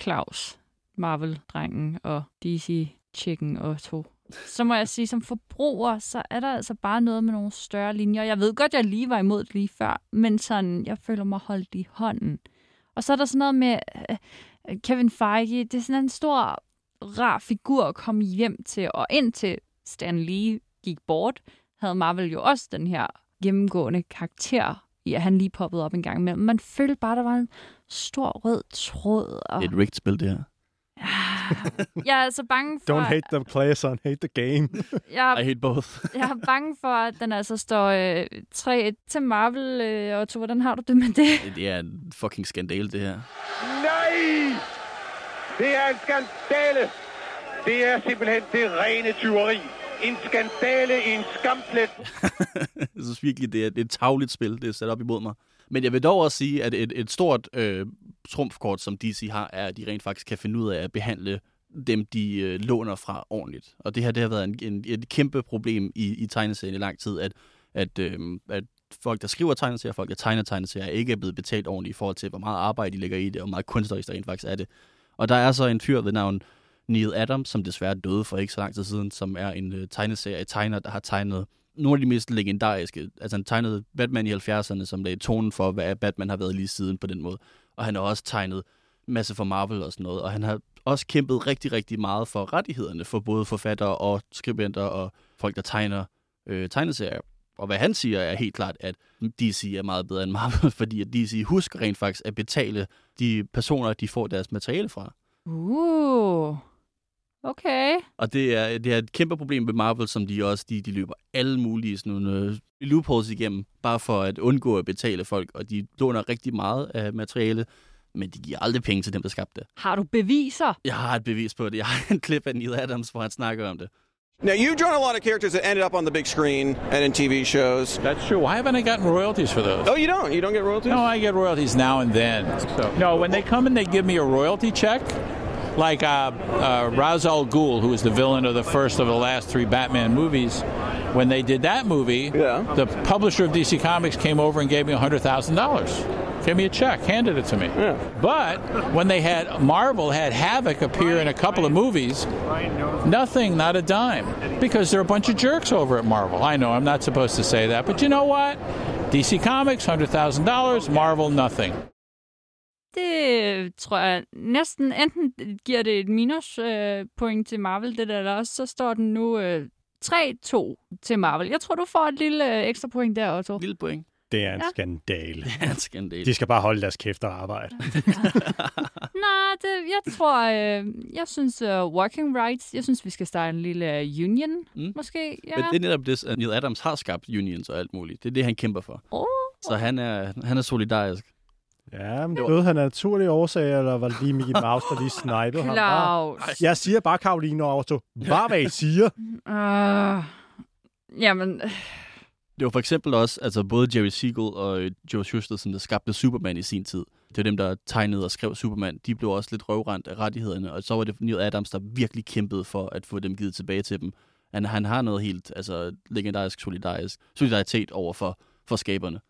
Claus, Marvel-drengen og DC-chicken og to, så må jeg sige, som forbruger, så er der altså bare noget med nogle større linjer. Jeg ved godt, jeg lige var imod det lige før, men sådan, jeg føler mig holdt i hånden. Og så er der sådan noget med øh, øh, Kevin Feige. Det er sådan en stor, rar figur at komme hjem til. Og indtil Stan Lee gik bort, havde Marvel jo også den her gennemgående karakter i, at han lige poppede op en gang imellem. Man følte bare, der var en stor rød tråd. Og, Det er et rigtigt spil, det her jeg er så bange for... Don't hate the player, son. Hate the game. jeg, I hate both. jeg er bange for, at den altså står øh, 3-1 til Marvel. Øh, Otto, hvordan har du det med det? det er en fucking skandale, det her. Nej! Det er en skandale! Det er simpelthen det rene tyveri. En skandale, en skamplet. jeg synes virkelig, det er, det er et tavligt spil, det er sat op imod mig. Men jeg vil dog også sige, at et, et stort øh, trumfkort, som DC har, er, at de rent faktisk kan finde ud af at behandle dem, de øh, låner fra ordentligt. Og det her det har været en, en, et kæmpe problem i, i tegneserien i lang tid, at, at, øh, at folk, der skriver tegneserier, folk, der tegner tegneserier, ikke er blevet betalt ordentligt i forhold til, hvor meget arbejde de lægger i det, og hvor meget kunstnerisk der rent faktisk er det. Og der er så en fyr ved navn Neil Adams, som desværre døde for ikke så lang tid siden, som er en øh, tegneserie tegner, der har tegnet nogle af de mest legendariske. Altså han tegnede Batman i 70'erne, som lagde tonen for, hvad Batman har været lige siden på den måde. Og han har også tegnet masse for Marvel og sådan noget. Og han har også kæmpet rigtig, rigtig meget for rettighederne for både forfattere og skribenter og folk, der tegner øh, tegneserier. Og hvad han siger er helt klart, at DC er meget bedre end Marvel, fordi at DC husker rent faktisk at betale de personer, de får deres materiale fra. Uh, okay. Og det er, det er et kæmpe problem med Marvel, som de også de, de løber alle mulige sådan nogle øh, loopholes igennem, bare for at undgå at betale folk, og de låner rigtig meget af materiale. Men de giver aldrig penge til dem, der skabte det. Har du beviser? Jeg har et bevis på det. Jeg har en klip af Neil Adams, hvor han snakker om det. Now, you've drawn a lot of characters that ended up on the big screen and in TV shows. That's true. Why haven't I gotten royalties for those? Oh, you don't? You don't get royalties? No, I get royalties now and then. So no, when they come and they give me a royalty check, like uh, uh, Ra's al Ghul, who was the villain of the first of the last three Batman movies, when they did that movie, Yeah. the publisher of DC Comics came over and gave me hundred thousand dollars. Gave me a check, handed it to me. Yeah. But when they had Marvel had Havoc appear in a couple of movies, nothing, not a dime, because they're a bunch of jerks over at Marvel. I know I'm not supposed to say that, but you know what? DC Comics, hundred thousand dollars. Marvel, nothing. Det tror jeg næsten enten giver det et minus øh, point til Marvel, det der, eller også så står den nu øh, 3-2 til Marvel. Jeg tror, du får et lille øh, ekstra point der, Otto. Lille point. Det er en Ja. skandale. Det er en skandal. De skal bare holde deres kæft og arbejde. Nej, det, jeg tror, øh, jeg synes uh, working rights, jeg synes, vi skal starte en lille øh, union, mm. måske. Ja. Men det er netop det, at Neil Adams har skabt unions og alt muligt. Det er det, han kæmper for. oh, Så han er, han er solidarisk. Ja, men døde han af naturlige årsager, eller var det lige Mickey Mouse, der lige snipede ham? Bare- Claus. Jeg siger bare, Karoline og Otto, bare hvad I siger. Uh, jamen, Det var for eksempel også, altså både Jerry Siegel og øh, Joe Shuster, som der skabte Superman i sin tid. Det var dem, der tegnede og skrev Superman. De blev også lidt røvrendt af rettighederne, og så var det Neil Adams, der virkelig kæmpede for at få dem givet tilbage til dem. Han, han har noget helt altså, legendarisk solidarisk, solidaritet over for, for skaberne.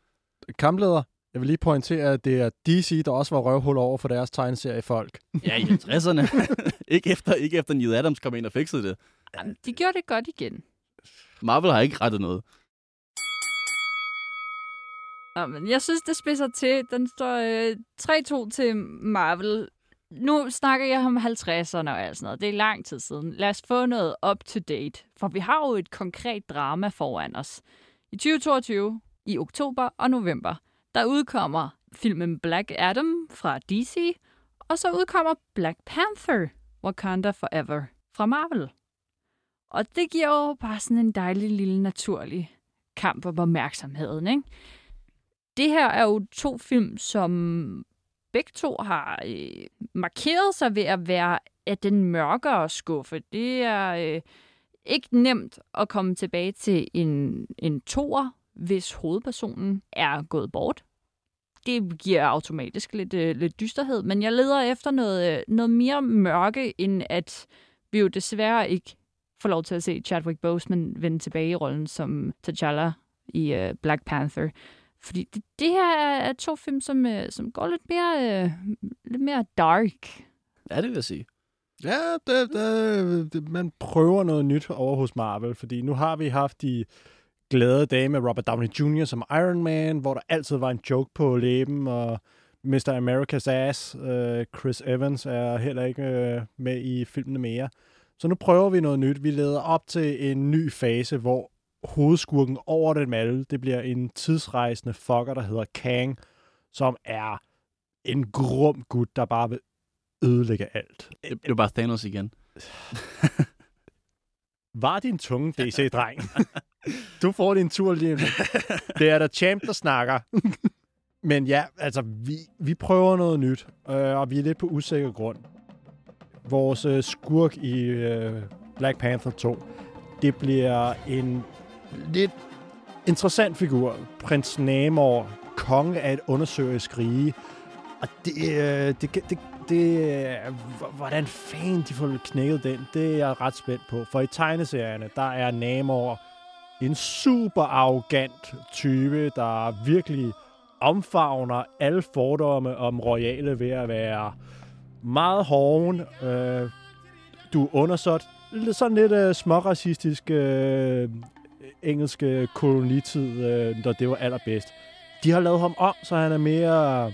Kampleder, jeg vil lige pointere, at det er DC, der også var røvhul over for deres tegneseriefolk. Ja, i 50'erne. ikke, efter, ikke efter Neil Adams kom ind og fikset det. jamen, de gjorde det godt igen. Marvel har ikke rettet noget. Nå, men jeg synes, det spidser til. Den står øh, 3-2 til Marvel. Nu snakker jeg om 50'erne og alt sådan noget. Det er lang tid siden. Lad os få noget up to date. For vi har jo et konkret drama foran os. I 2022, i oktober og november, der udkommer filmen Black Adam fra DC, og så udkommer Black Panther, Wakanda Forever fra Marvel. Og det giver jo bare sådan en dejlig lille naturlig kamp om opmærksomheden, ikke? det her er jo to film, som begge to har øh, markeret sig ved at være af den mørkere skuffe. Det er øh, ikke nemt at komme tilbage til en, en toer, hvis hovedpersonen er gået bort. Det giver automatisk lidt, øh, lidt dysterhed, men jeg leder efter noget, øh, noget mere mørke, end at vi jo desværre ikke får lov til at se Chadwick Boseman vende tilbage i rollen som T'Challa i øh, Black Panther. Fordi det, det her er er to film, som, øh, som går lidt mere, øh, lidt mere dark. Ja, det vil jeg sige. Ja, det, det, det, man prøver noget nyt over hos Marvel, fordi nu har vi haft de glade dage med Robert Downey Jr. som Iron Man, hvor der altid var en joke på læben, og Mr. America's Ass, øh, Chris Evans, er heller ikke øh, med i filmene mere. Så nu prøver vi noget nyt. Vi leder op til en ny fase, hvor hovedskurken over dem alle, det bliver en tidsrejsende fucker, der hedder Kang, som er en grum gut, der bare vil ødelægge alt. Det, det var bare Thanos igen. Var din tunge, DC-dreng. du får din tur lige nu. Det er der champ, der snakker. Men ja, altså, vi, vi prøver noget nyt, øh, og vi er lidt på usikker grund. Vores øh, skurk i øh, Black Panther 2, det bliver en lidt interessant figur. Prins Namor, konge af et undersøgerisk rige. Og det, øh, det, det, det, hvordan fanden de får knækket den, det er jeg ret spændt på. For i tegneserierne, der er Namor en super arrogant type, der virkelig omfavner alle fordomme om royale ved at være meget hården. Øh, du er undersåt. Lidt- Sådan lidt øh, småracistisk øh, engelske kolonitid, øh, når det var allerbedst. De har lavet ham om, så han er mere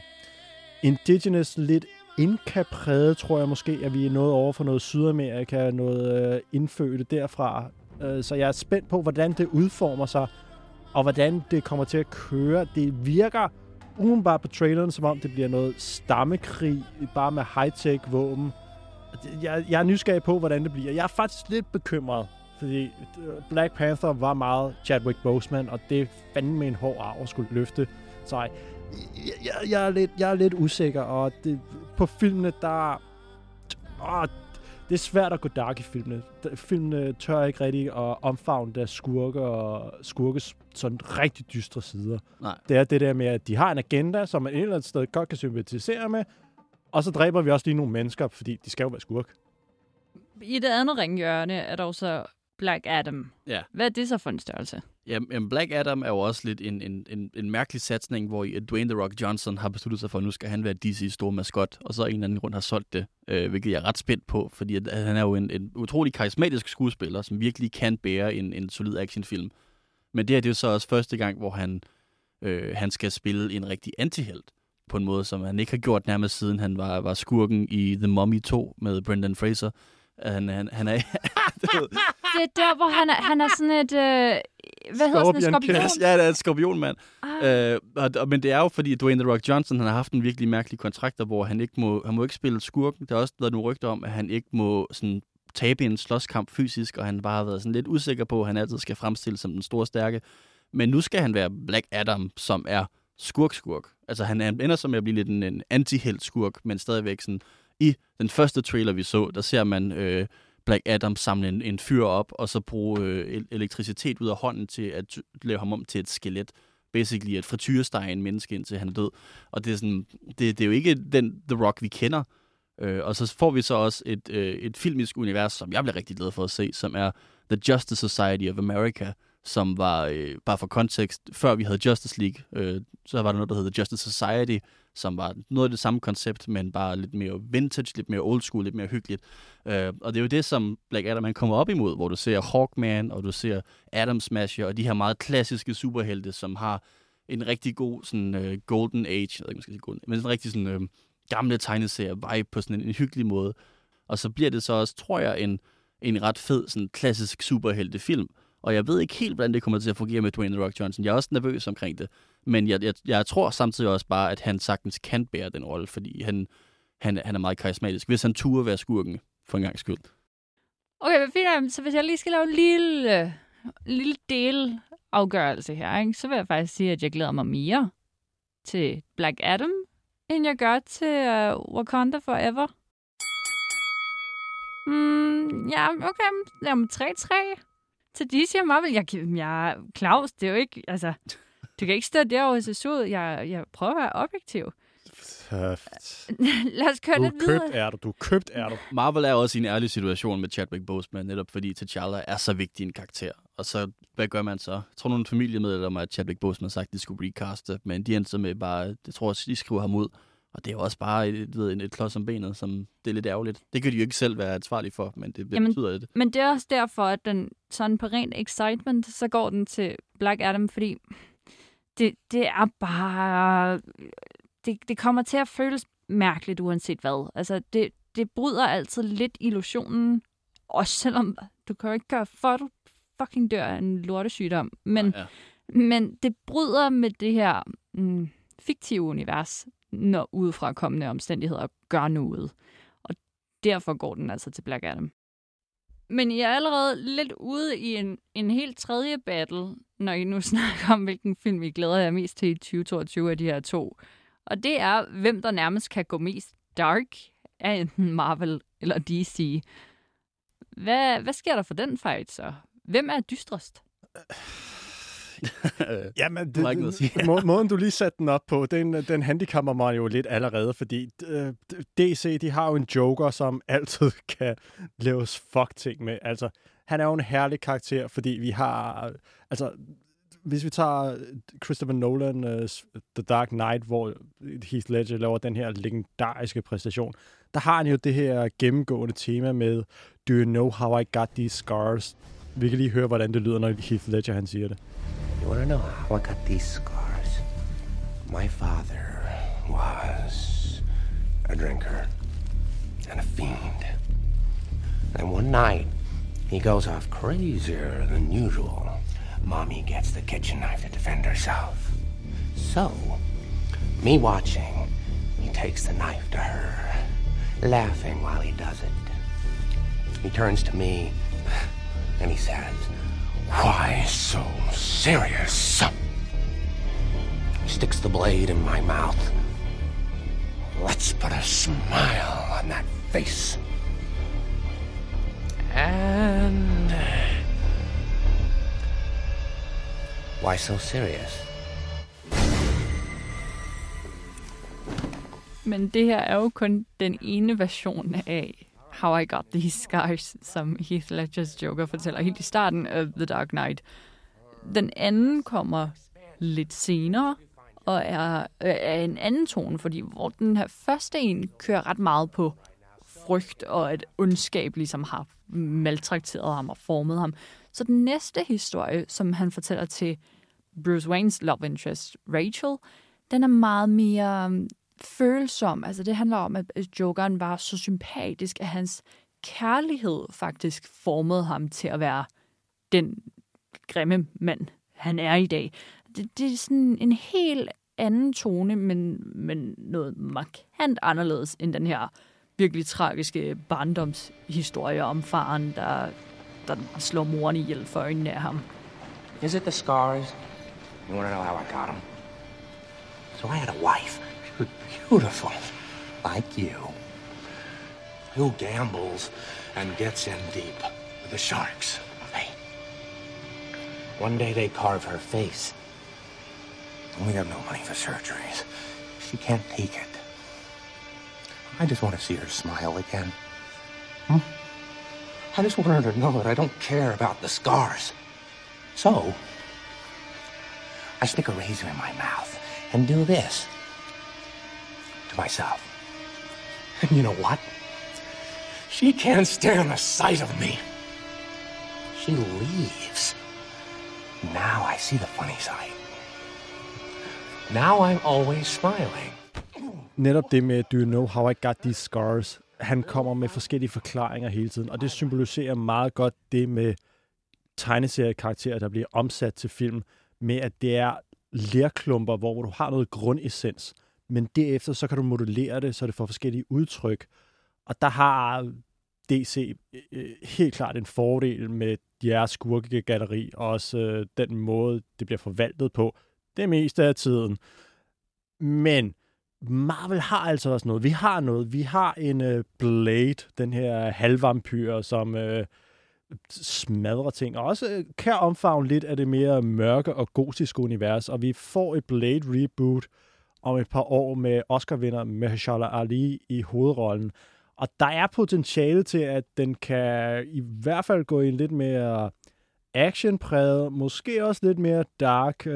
indigenous, lidt Inca-præget, tror jeg måske, at vi er noget over for noget Sydamerika, noget øh, indfødte derfra. Øh, så jeg er spændt på, hvordan det udformer sig, og hvordan det kommer til at køre. Det virker umiddelbart på traileren, som om det bliver noget stammekrig, bare med high-tech våben. Jeg, jeg er nysgerrig på, hvordan det bliver. Jeg er faktisk lidt bekymret Fordi øh, Black Panther var meget Chadwick Boseman, og det fandme en hård arv at skulle løfte. Så jeg, jeg, jeg, er, lidt, jeg er lidt usikker, og det, på filmene, der... Åh, det er svært at gå dark i filmene. Filmene tør ikke rigtig at omfavne deres skurke og skurkes sådan rigtig dystre sider. Nej. Det er det der med, at de har en agenda, som man et eller andet sted godt kan sympatisere med, og så dræber vi også lige nogle mennesker, fordi de skal jo være skurk. I det andet ringhjørne er der jo så Black Adam. Ja. Hvad er det så for en størrelse? Jamen, Black Adam er jo også lidt en, en, en, en mærkelig satsning, hvor Dwayne The Rock Johnson har besluttet sig for, at nu skal han være DC's store maskot, og så en eller anden grund har solgt det, øh, hvilket jeg er ret spændt på, fordi at, at han er jo en, en utrolig karismatisk skuespiller, som virkelig kan bære en, en solid actionfilm. Men det her det er jo så også første gang, hvor han, øh, han skal spille en rigtig antihelt på en måde, som han ikke har gjort nærmest siden han var, var skurken i The Mummy 2 med Brendan Fraser. Han, han, han er... Det er der, hvor han er, han er sådan et... Øh, hvad hedder sådan et Scorpion skorpion? Kiss. Ja, det er en skorpion, mand. Ah. Øh, og, og, men det er jo fordi, Dwayne The Rock Johnson han har haft en virkelig mærkelig kontrakt, hvor han ikke må, han må ikke spille skurken. Der har også været nogle rygter om, at han ikke må sådan, tabe en slåskamp fysisk, og han bare har været sådan lidt usikker på, at han altid skal fremstille som den store stærke. Men nu skal han være Black Adam, som er skurk-skurk. Altså han er- ender som at blive lidt en, en anti-helt skurk, men stadigvæk sådan... I den første trailer, vi så, der ser man øh, Black Adam samle en, en fyr op, og så bruge øh, elektricitet ud af hånden til at lave ham om til et skelet. Basically at frityrestege en menneske, indtil han er død. Og det er, sådan, det, det er jo ikke den The Rock, vi kender. Øh, og så får vi så også et, øh, et filmisk univers, som jeg bliver rigtig glad for at se, som er The Justice Society of America, som var, øh, bare for kontekst, før vi havde Justice League, øh, så var der noget, der hed The Justice Society, som var noget af det samme koncept, men bare lidt mere vintage, lidt mere old school, lidt mere hyggeligt. Øh, og det er jo det, som Black Adam han kommer op imod, hvor du ser Hawkman, og du ser Adam Smasher, og de her meget klassiske superhelte, som har en rigtig god sådan, øh, golden age, jeg ved ikke, man skal sige golden, men en rigtig sådan, øh, gamle tegneserie-vibe på sådan en, en hyggelig måde. Og så bliver det så også, tror jeg, en, en ret fed, sådan klassisk superheltefilm. Og jeg ved ikke helt, hvordan det kommer til at fungere med Dwayne The Rock Johnson. Jeg er også nervøs omkring det. Men jeg, jeg, jeg tror samtidig også bare, at han sagtens kan bære den rolle, fordi han, han, han er meget karismatisk. Hvis han turde være skurken, for en gang skyld. Okay, men fint. Så hvis jeg lige skal lave en lille, en lille delafgørelse her, ikke, så vil jeg faktisk sige, at jeg glæder mig mere til Black Adam, end jeg gør til uh, Wakanda Forever. Mm, ja, okay. Jamen, 3-3 til DC og Marvel. Jeg, jeg, Claus, det er jo ikke... Altså, du kan ikke stå derovre og se ud. Jeg, jeg prøver at være objektiv. Lad os køre Du er lidt videre. købt, er du. Du er købt, er du. Marvel er også i en ærlig situation med Chadwick Boseman, netop fordi T'Challa er så vigtig en karakter. Og så, hvad gør man så? Jeg tror, nogle familiemedlemmer af Chadwick Boseman har sagt, at de skulle recaste, men de endte så med bare, det tror jeg, de skriver ham ud. Og det er jo også bare et, ved, et, et klods om benet, som det er lidt ærgerligt. Det kan de jo ikke selv være ansvarlige for, men det, det Jamen, betyder det. Men det er også derfor, at den sådan på rent excitement, så går den til Black Adam, fordi det, det er bare... Det, det kommer til at føles mærkeligt, uanset hvad. Altså, det, det bryder altid lidt illusionen, også selvom du kan jo ikke gøre for, at du fucking dør af en lortesygdom. Men, Ja. men det bryder med det her mm, fiktive univers, når udefra kommende omstændigheder gør noget. Og derfor går den altså til Black Adam. Men I er allerede lidt ude i en, en helt tredje battle, når I nu snakker om, hvilken film I glæder jer mest til i 2022 af de her to. Og det er, hvem der nærmest kan gå mest dark af enten Marvel eller DC. Hvad, hvad sker der for den fight så? Hvem er dystrest? Øh, Jamen, har ikke noget må, måden du lige satte den op på, den, den handicapper mig jo lidt allerede, fordi øh, DC, de har jo en Joker, som altid kan laves fuck ting med. Altså, han er jo en herlig karakter, fordi vi har... Altså, hvis vi tager Christopher Nolan, uh, The Dark Knight, hvor Heath Ledger laver den her legendariske præstation, der har han jo det her gennemgående tema med Do you know how I got these scars? Vi kan lige høre, hvordan det lyder, når Heath Ledger han siger det. You want to know how I got these scars? My father was a drinker and a fiend. And one night, he goes off crazier than usual. Mommy gets the kitchen knife to defend herself. So, me watching, he takes the knife to her, laughing while he does it. He turns to me. And he says, Why so serious? Sticks the blade in my mouth. Let's put a smile on that face. And. Why so serious? Men det her er jo kun den ene version af How I Got These Scars, som Heath Ledgers Joker fortæller helt i starten af The Dark Knight. Den anden kommer lidt senere, og er, øh, er en anden tone, fordi hvor den her første en kører ret meget på frygt, og at ondskab ligesom har maltrakteret ham og formet ham. Så den næste historie, som han fortæller til Bruce Waynes love interest, Rachel, den er meget mere følsom. Altså det handler om, at Jokeren var så sympatisk, at hans kærlighed faktisk formede ham til at være den grimme mand, han er i dag. Det, det er sådan en helt anden tone, men, men noget markant anderledes end den her virkelig tragiske barndomshistorie om faren, der, der slår moren ihjel for øjnene af ham. Is it the scars? You want to know how I got them? So I had a wife. Beautiful, like you, who gambles and gets in deep with the sharks. Hey, one day they carve her face. We have no money for surgeries. She can't take it. I just want to see her smile again. Hmm? I just want her to know that I don't care about the scars. So, I stick a razor in my mouth and do this myself. And you know what? She can't stand the sight of me. She leaves. Now I see the funny side. Now I'm always smiling. Netop det med, do you know how I got these scars? Han kommer med forskellige forklaringer hele tiden, og det symboliserer meget godt det med tegneseriekarakterer, der bliver omsat til film, med at det er lærklumper, hvor du har noget grundessens, men derefter så kan du modellere det, så det får forskellige udtryk. Og der har DC øh, øh, helt klart en fordel med jeres skurkegalleri, og også øh, den måde, det bliver forvaltet på, det meste af tiden. Men Marvel har altså også noget. Vi har noget. Vi har en øh, Blade, den her halvvampyr, som øh, smadrer ting, og også øh, kan omfavne lidt af det mere mørke og gotiske univers, og vi får et Blade reboot om et par år med Oscar-vinder Mahershala Ali i hovedrollen. Og der er potentiale til, at den kan i hvert fald gå i en lidt mere actionpræget, måske også lidt mere dark øh,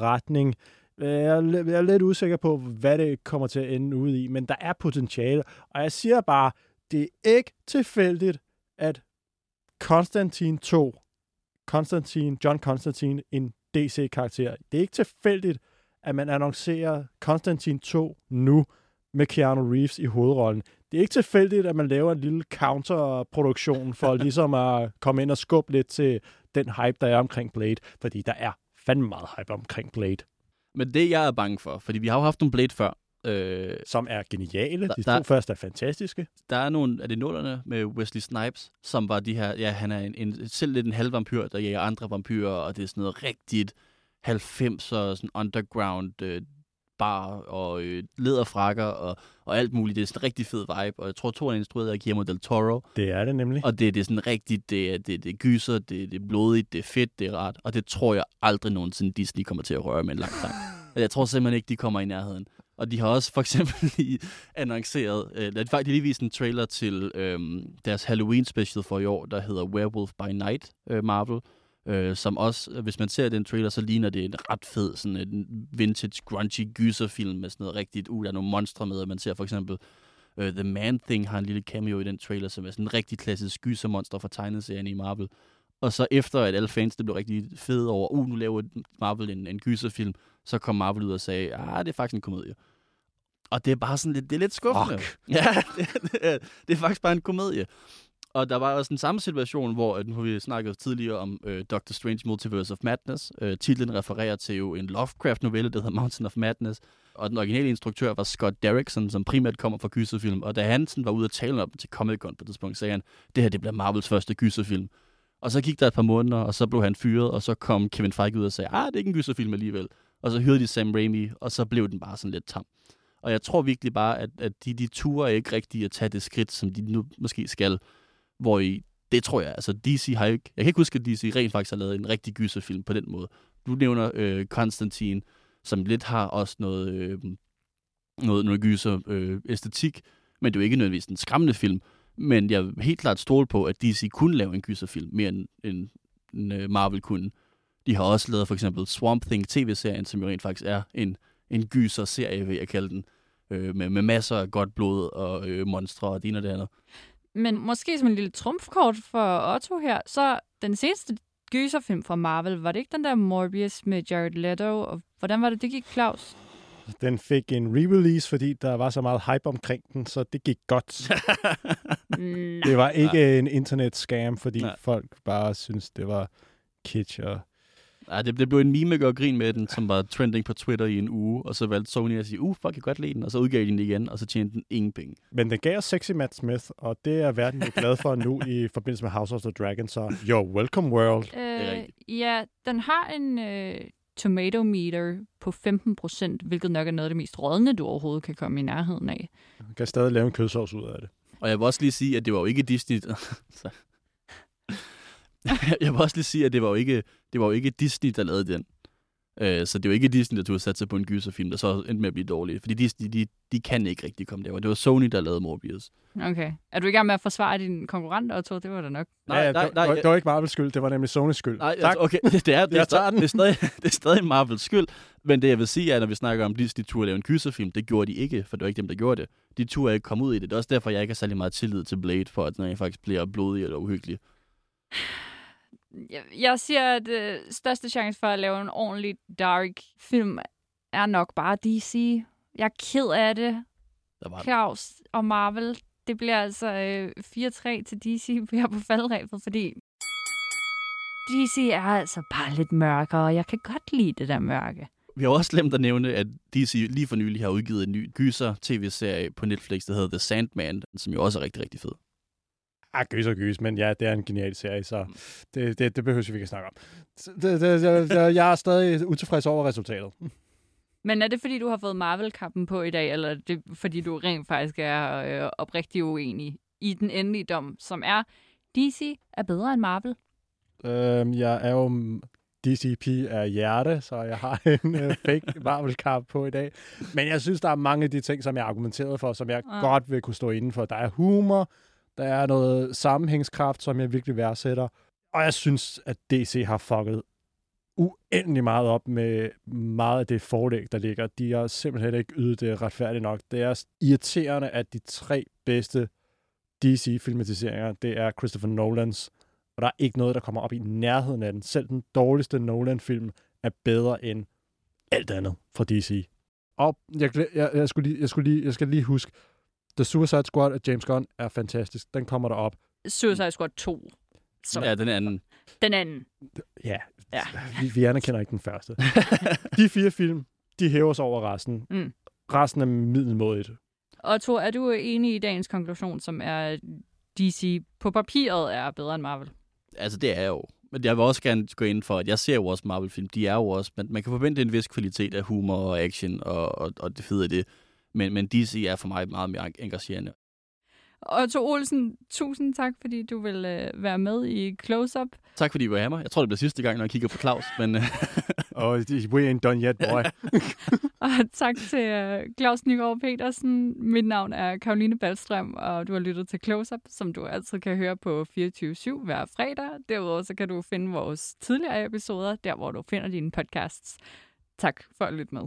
retning. Jeg er, jeg er lidt usikker på, hvad det kommer til at ende ud i, men der er potentiale. Og jeg siger bare, det er ikke tilfældigt, at Konstantin 2, Konstantin, John Konstantin, en DC-karakter. Det er ikke tilfældigt, at man annoncerer Konstantin 2 nu med Keanu Reeves i hovedrollen. Det er ikke tilfældigt, at man laver en lille counterproduktion for ligesom at komme ind og skubbe lidt til den hype, der er omkring Blade, fordi der er fandme meget hype omkring Blade. Men det, jeg er bange for, fordi vi har jo haft nogle Blade før, øh, Som er geniale. Der- De der- to første er fantastiske. der er nogle af det nullerne med Wesley Snipes, som var de her, ja, han er en, en selv lidt en halvvampyr, der jager andre vampyrer, og det er sådan noget rigtigt 90'er, sådan underground øh, bar og øh, læderfrakker og, og alt muligt. Det er sådan en rigtig fed vibe, og jeg tror, to er instrueret af Guillermo del Toro. Det er det nemlig. Og det, det er sådan rigtigt, det det, det er gyser, det, det er blodigt, det er fedt, det er rart. Og det tror jeg aldrig nogensinde Disney kommer til at røre med en lang sang. Jeg tror simpelthen ikke, de kommer i nærheden. Og de har også for eksempel lige annonceret, øh, de faktisk lige vist en trailer til øh, deres Halloween special for i år, der hedder Werewolf by Night øh, Marvel. Øh, som også, hvis man ser den trailer, så ligner det en ret fed, sådan en vintage, grungy gyserfilm med sådan noget rigtigt, uh, der er nogle monstre med, og man ser for eksempel uh, The Man Thing har en lille cameo i den trailer, som er sådan en rigtig klassisk gysermonster fra tegneserien i Marvel. Og så efter, at alle fans det blev rigtig fede over, uh, nu laver Marvel en, en gyserfilm, så kom Marvel ud og sagde, ah, det er faktisk en komedie. Og det er bare sådan lidt, det er lidt skuffende. Fuck. Ja, det, det, er, det er faktisk bare en komedie. Og der var også den samme situation, hvor øh, nu har vi snakket tidligere om øh, Doctor Strange Multiverse of Madness. Øh, titlen refererer til jo en Lovecraft-novelle, der hedder Mountain of Madness. Og den originale instruktør var Scott Derrickson, som primært kommer fra gyserfilm. Og da Hansen var ude at tale om til Comic Con på det tidspunkt, sagde han, det her det bliver Marvels første gyserfilm. Og så gik der et par måneder, og så blev han fyret, og så kom Kevin Feige ud og sagde, ah, det er ikke en gyserfilm alligevel. Og så hyrede de Sam Raimi, og så blev den bare sådan lidt tam. Og jeg tror virkelig bare, at, at de, de turer ikke rigtigt at tage det skridt, som de nu måske skal. Hvor i, det tror jeg, altså DC har ikke, jeg kan ikke huske, at DC rent faktisk har lavet en rigtig gyserfilm på den måde. Du nævner øh, Konstantin, som lidt har også noget, øh, noget, noget gyser øh, æstetik, men det er jo ikke nødvendigvis en skræmmende film. Men jeg er helt klart stole på, at DC kunne lave en gyserfilm, mere end, end, end øh, Marvel kunne. De har også lavet for eksempel Swamp Thing tv-serien, som jo rent faktisk er en, en gyser-serie, vil jeg kalde den, øh, med, med masser af godt blod og øh, monstre og det ene og det andet. Men måske som en lille trumfkort for Otto her, så den seneste gyserfilm fra Marvel, var det ikke den der Morbius med Jared Leto? Og hvordan var det, det gik, Claus? Den fik en re-release, fordi der var så meget hype omkring den, så det gik godt. det var ikke en internet-scam, fordi Nej. folk bare synes det var kitsch og Ja, det, det blev en meme, og grin med den, som var trending på Twitter i en uge, og så valgte Sony at sige, uh, fuck, jeg kan godt lide den, og så udgav de den igen, og så tjente den ingen penge. Men den gav os sexy Matt Smith, og det er verden jo glad for nu i forbindelse med House of the Dragon, så you're welcome world. Øh, ja, den har en øh, tomato meter på 15 procent, hvilket nok er noget af det mest rådne, du overhovedet kan komme i nærheden af. Man kan stadig lave en kødsovs ud af det. Og jeg vil også lige sige, at det var jo ikke Disney... Jeg vil også lige sige, at det var jo ikke, det var jo ikke Disney, der lavede den. Øh, så det var ikke Disney, der tog sat sig på en gyserfilm, der så endte med at blive dårlig. Fordi Disney, de, de kan ikke rigtig komme der. Det var Sony, der lavede Morbius. Okay. Er du i gang med at forsvare din konkurrent, Otto? Det var da nok. Nej, nej, det, nej, det, var- jeg- det var ikke Marvels skyld, det var nemlig Sonys skyld. Nej, tak. altså, okay, det, er, det, er, stadig, det, er stadig, det er stadig Marvels skyld. Men det, jeg vil sige, er, at når vi snakker om Disney turde lave en gyserfilm, det gjorde de ikke, for det var ikke dem, der gjorde det. De turde ikke komme ud i det. Det er også derfor, jeg ikke har særlig meget tillid til Blade, for at den faktisk bliver blodig eller uhyggelig. Jeg, jeg siger, at øh, største chance for at lave en ordentlig dark film er nok bare DC. Jeg er ked af det, Der var Claus og Marvel. Det bliver altså øh, 4-3 til DC her på faldrebet, fordi DC er altså bare lidt mørkere, og jeg kan godt lide det der mørke. Vi har også glemt at nævne, at DC lige for nylig har udgivet en ny gyser-tv-serie på Netflix, der hedder The Sandman, som jo også er rigtig, rigtig fed. Ah, gøs og gøs, men ja, det er en genial serie, så det, det, det behøver vi ikke at snakke om. Så Det, det, det, jeg er stadig utilfreds over resultatet. Men er det, fordi du har fået Marvel-kappen på i dag, eller er det, fordi du rent faktisk er øh, oprigtig uenig i den endelige dom, som er, DC er bedre end Marvel? Øhm, jeg er jo DCP af hjerte, så jeg har en øh, fake marvel card på i dag. Men jeg synes, der er mange af de ting, som jeg argumenterede for, som jeg ah. godt vil kunne stå inden for. Der er humor, der er noget sammenhængskraft, som jeg virkelig værdsætter. Og jeg synes, at DC har fucket uendelig meget op med meget af det forlæg, der ligger. De har simpelthen ikke ydet det retfærdigt nok. Det er irriterende, at de tre bedste DC-filmatiseringer, det er Christopher Nolans, og der er ikke noget, der kommer op i nærheden af den. Selv den dårligste Nolan-film er bedre end alt andet fra DC. Og jeg, jeg, jeg, skulle lige, jeg, skulle lige, jeg skal lige huske, The Suicide Squad af James Gunn er fantastisk. Den kommer derop. Suicide Squad 2. Så Ja, den anden. den anden. Ja, Ja. vi, vi anerkender ikke den første. de fire film, de hæver sig over resten. Mm. Resten er middelmådigt. Og Thor, er du enig i dagens konklusion, som er, at DC på papiret er bedre end Marvel? Altså, det er jeg jo. Men jeg vil også gerne gå ind for, at jeg ser jo også Marvel-film. De er jo også, man, man kan forvente en vis kvalitet af humor og action, og, og, og det fede af det. Men, men DC er for mig meget mere engagerende. Og to Olsen, tusind tak, fordi du vil øh, være med i Close-Up. Tak fordi I var her mig. Jeg tror, det bliver sidste gang, når jeg kigger på Claus. Men øh, Og we ain't done yet, boy. Og tak til øh, Claus Nygaard Petersen. Mit navn er Karoline Ballstrøm, og du har lyttet til Close-Up, som du altid kan høre på 24-7 hver fredag. Derudover så kan du finde vores tidligere episoder, der hvor du finder dine podcasts. Tak for at lytte med.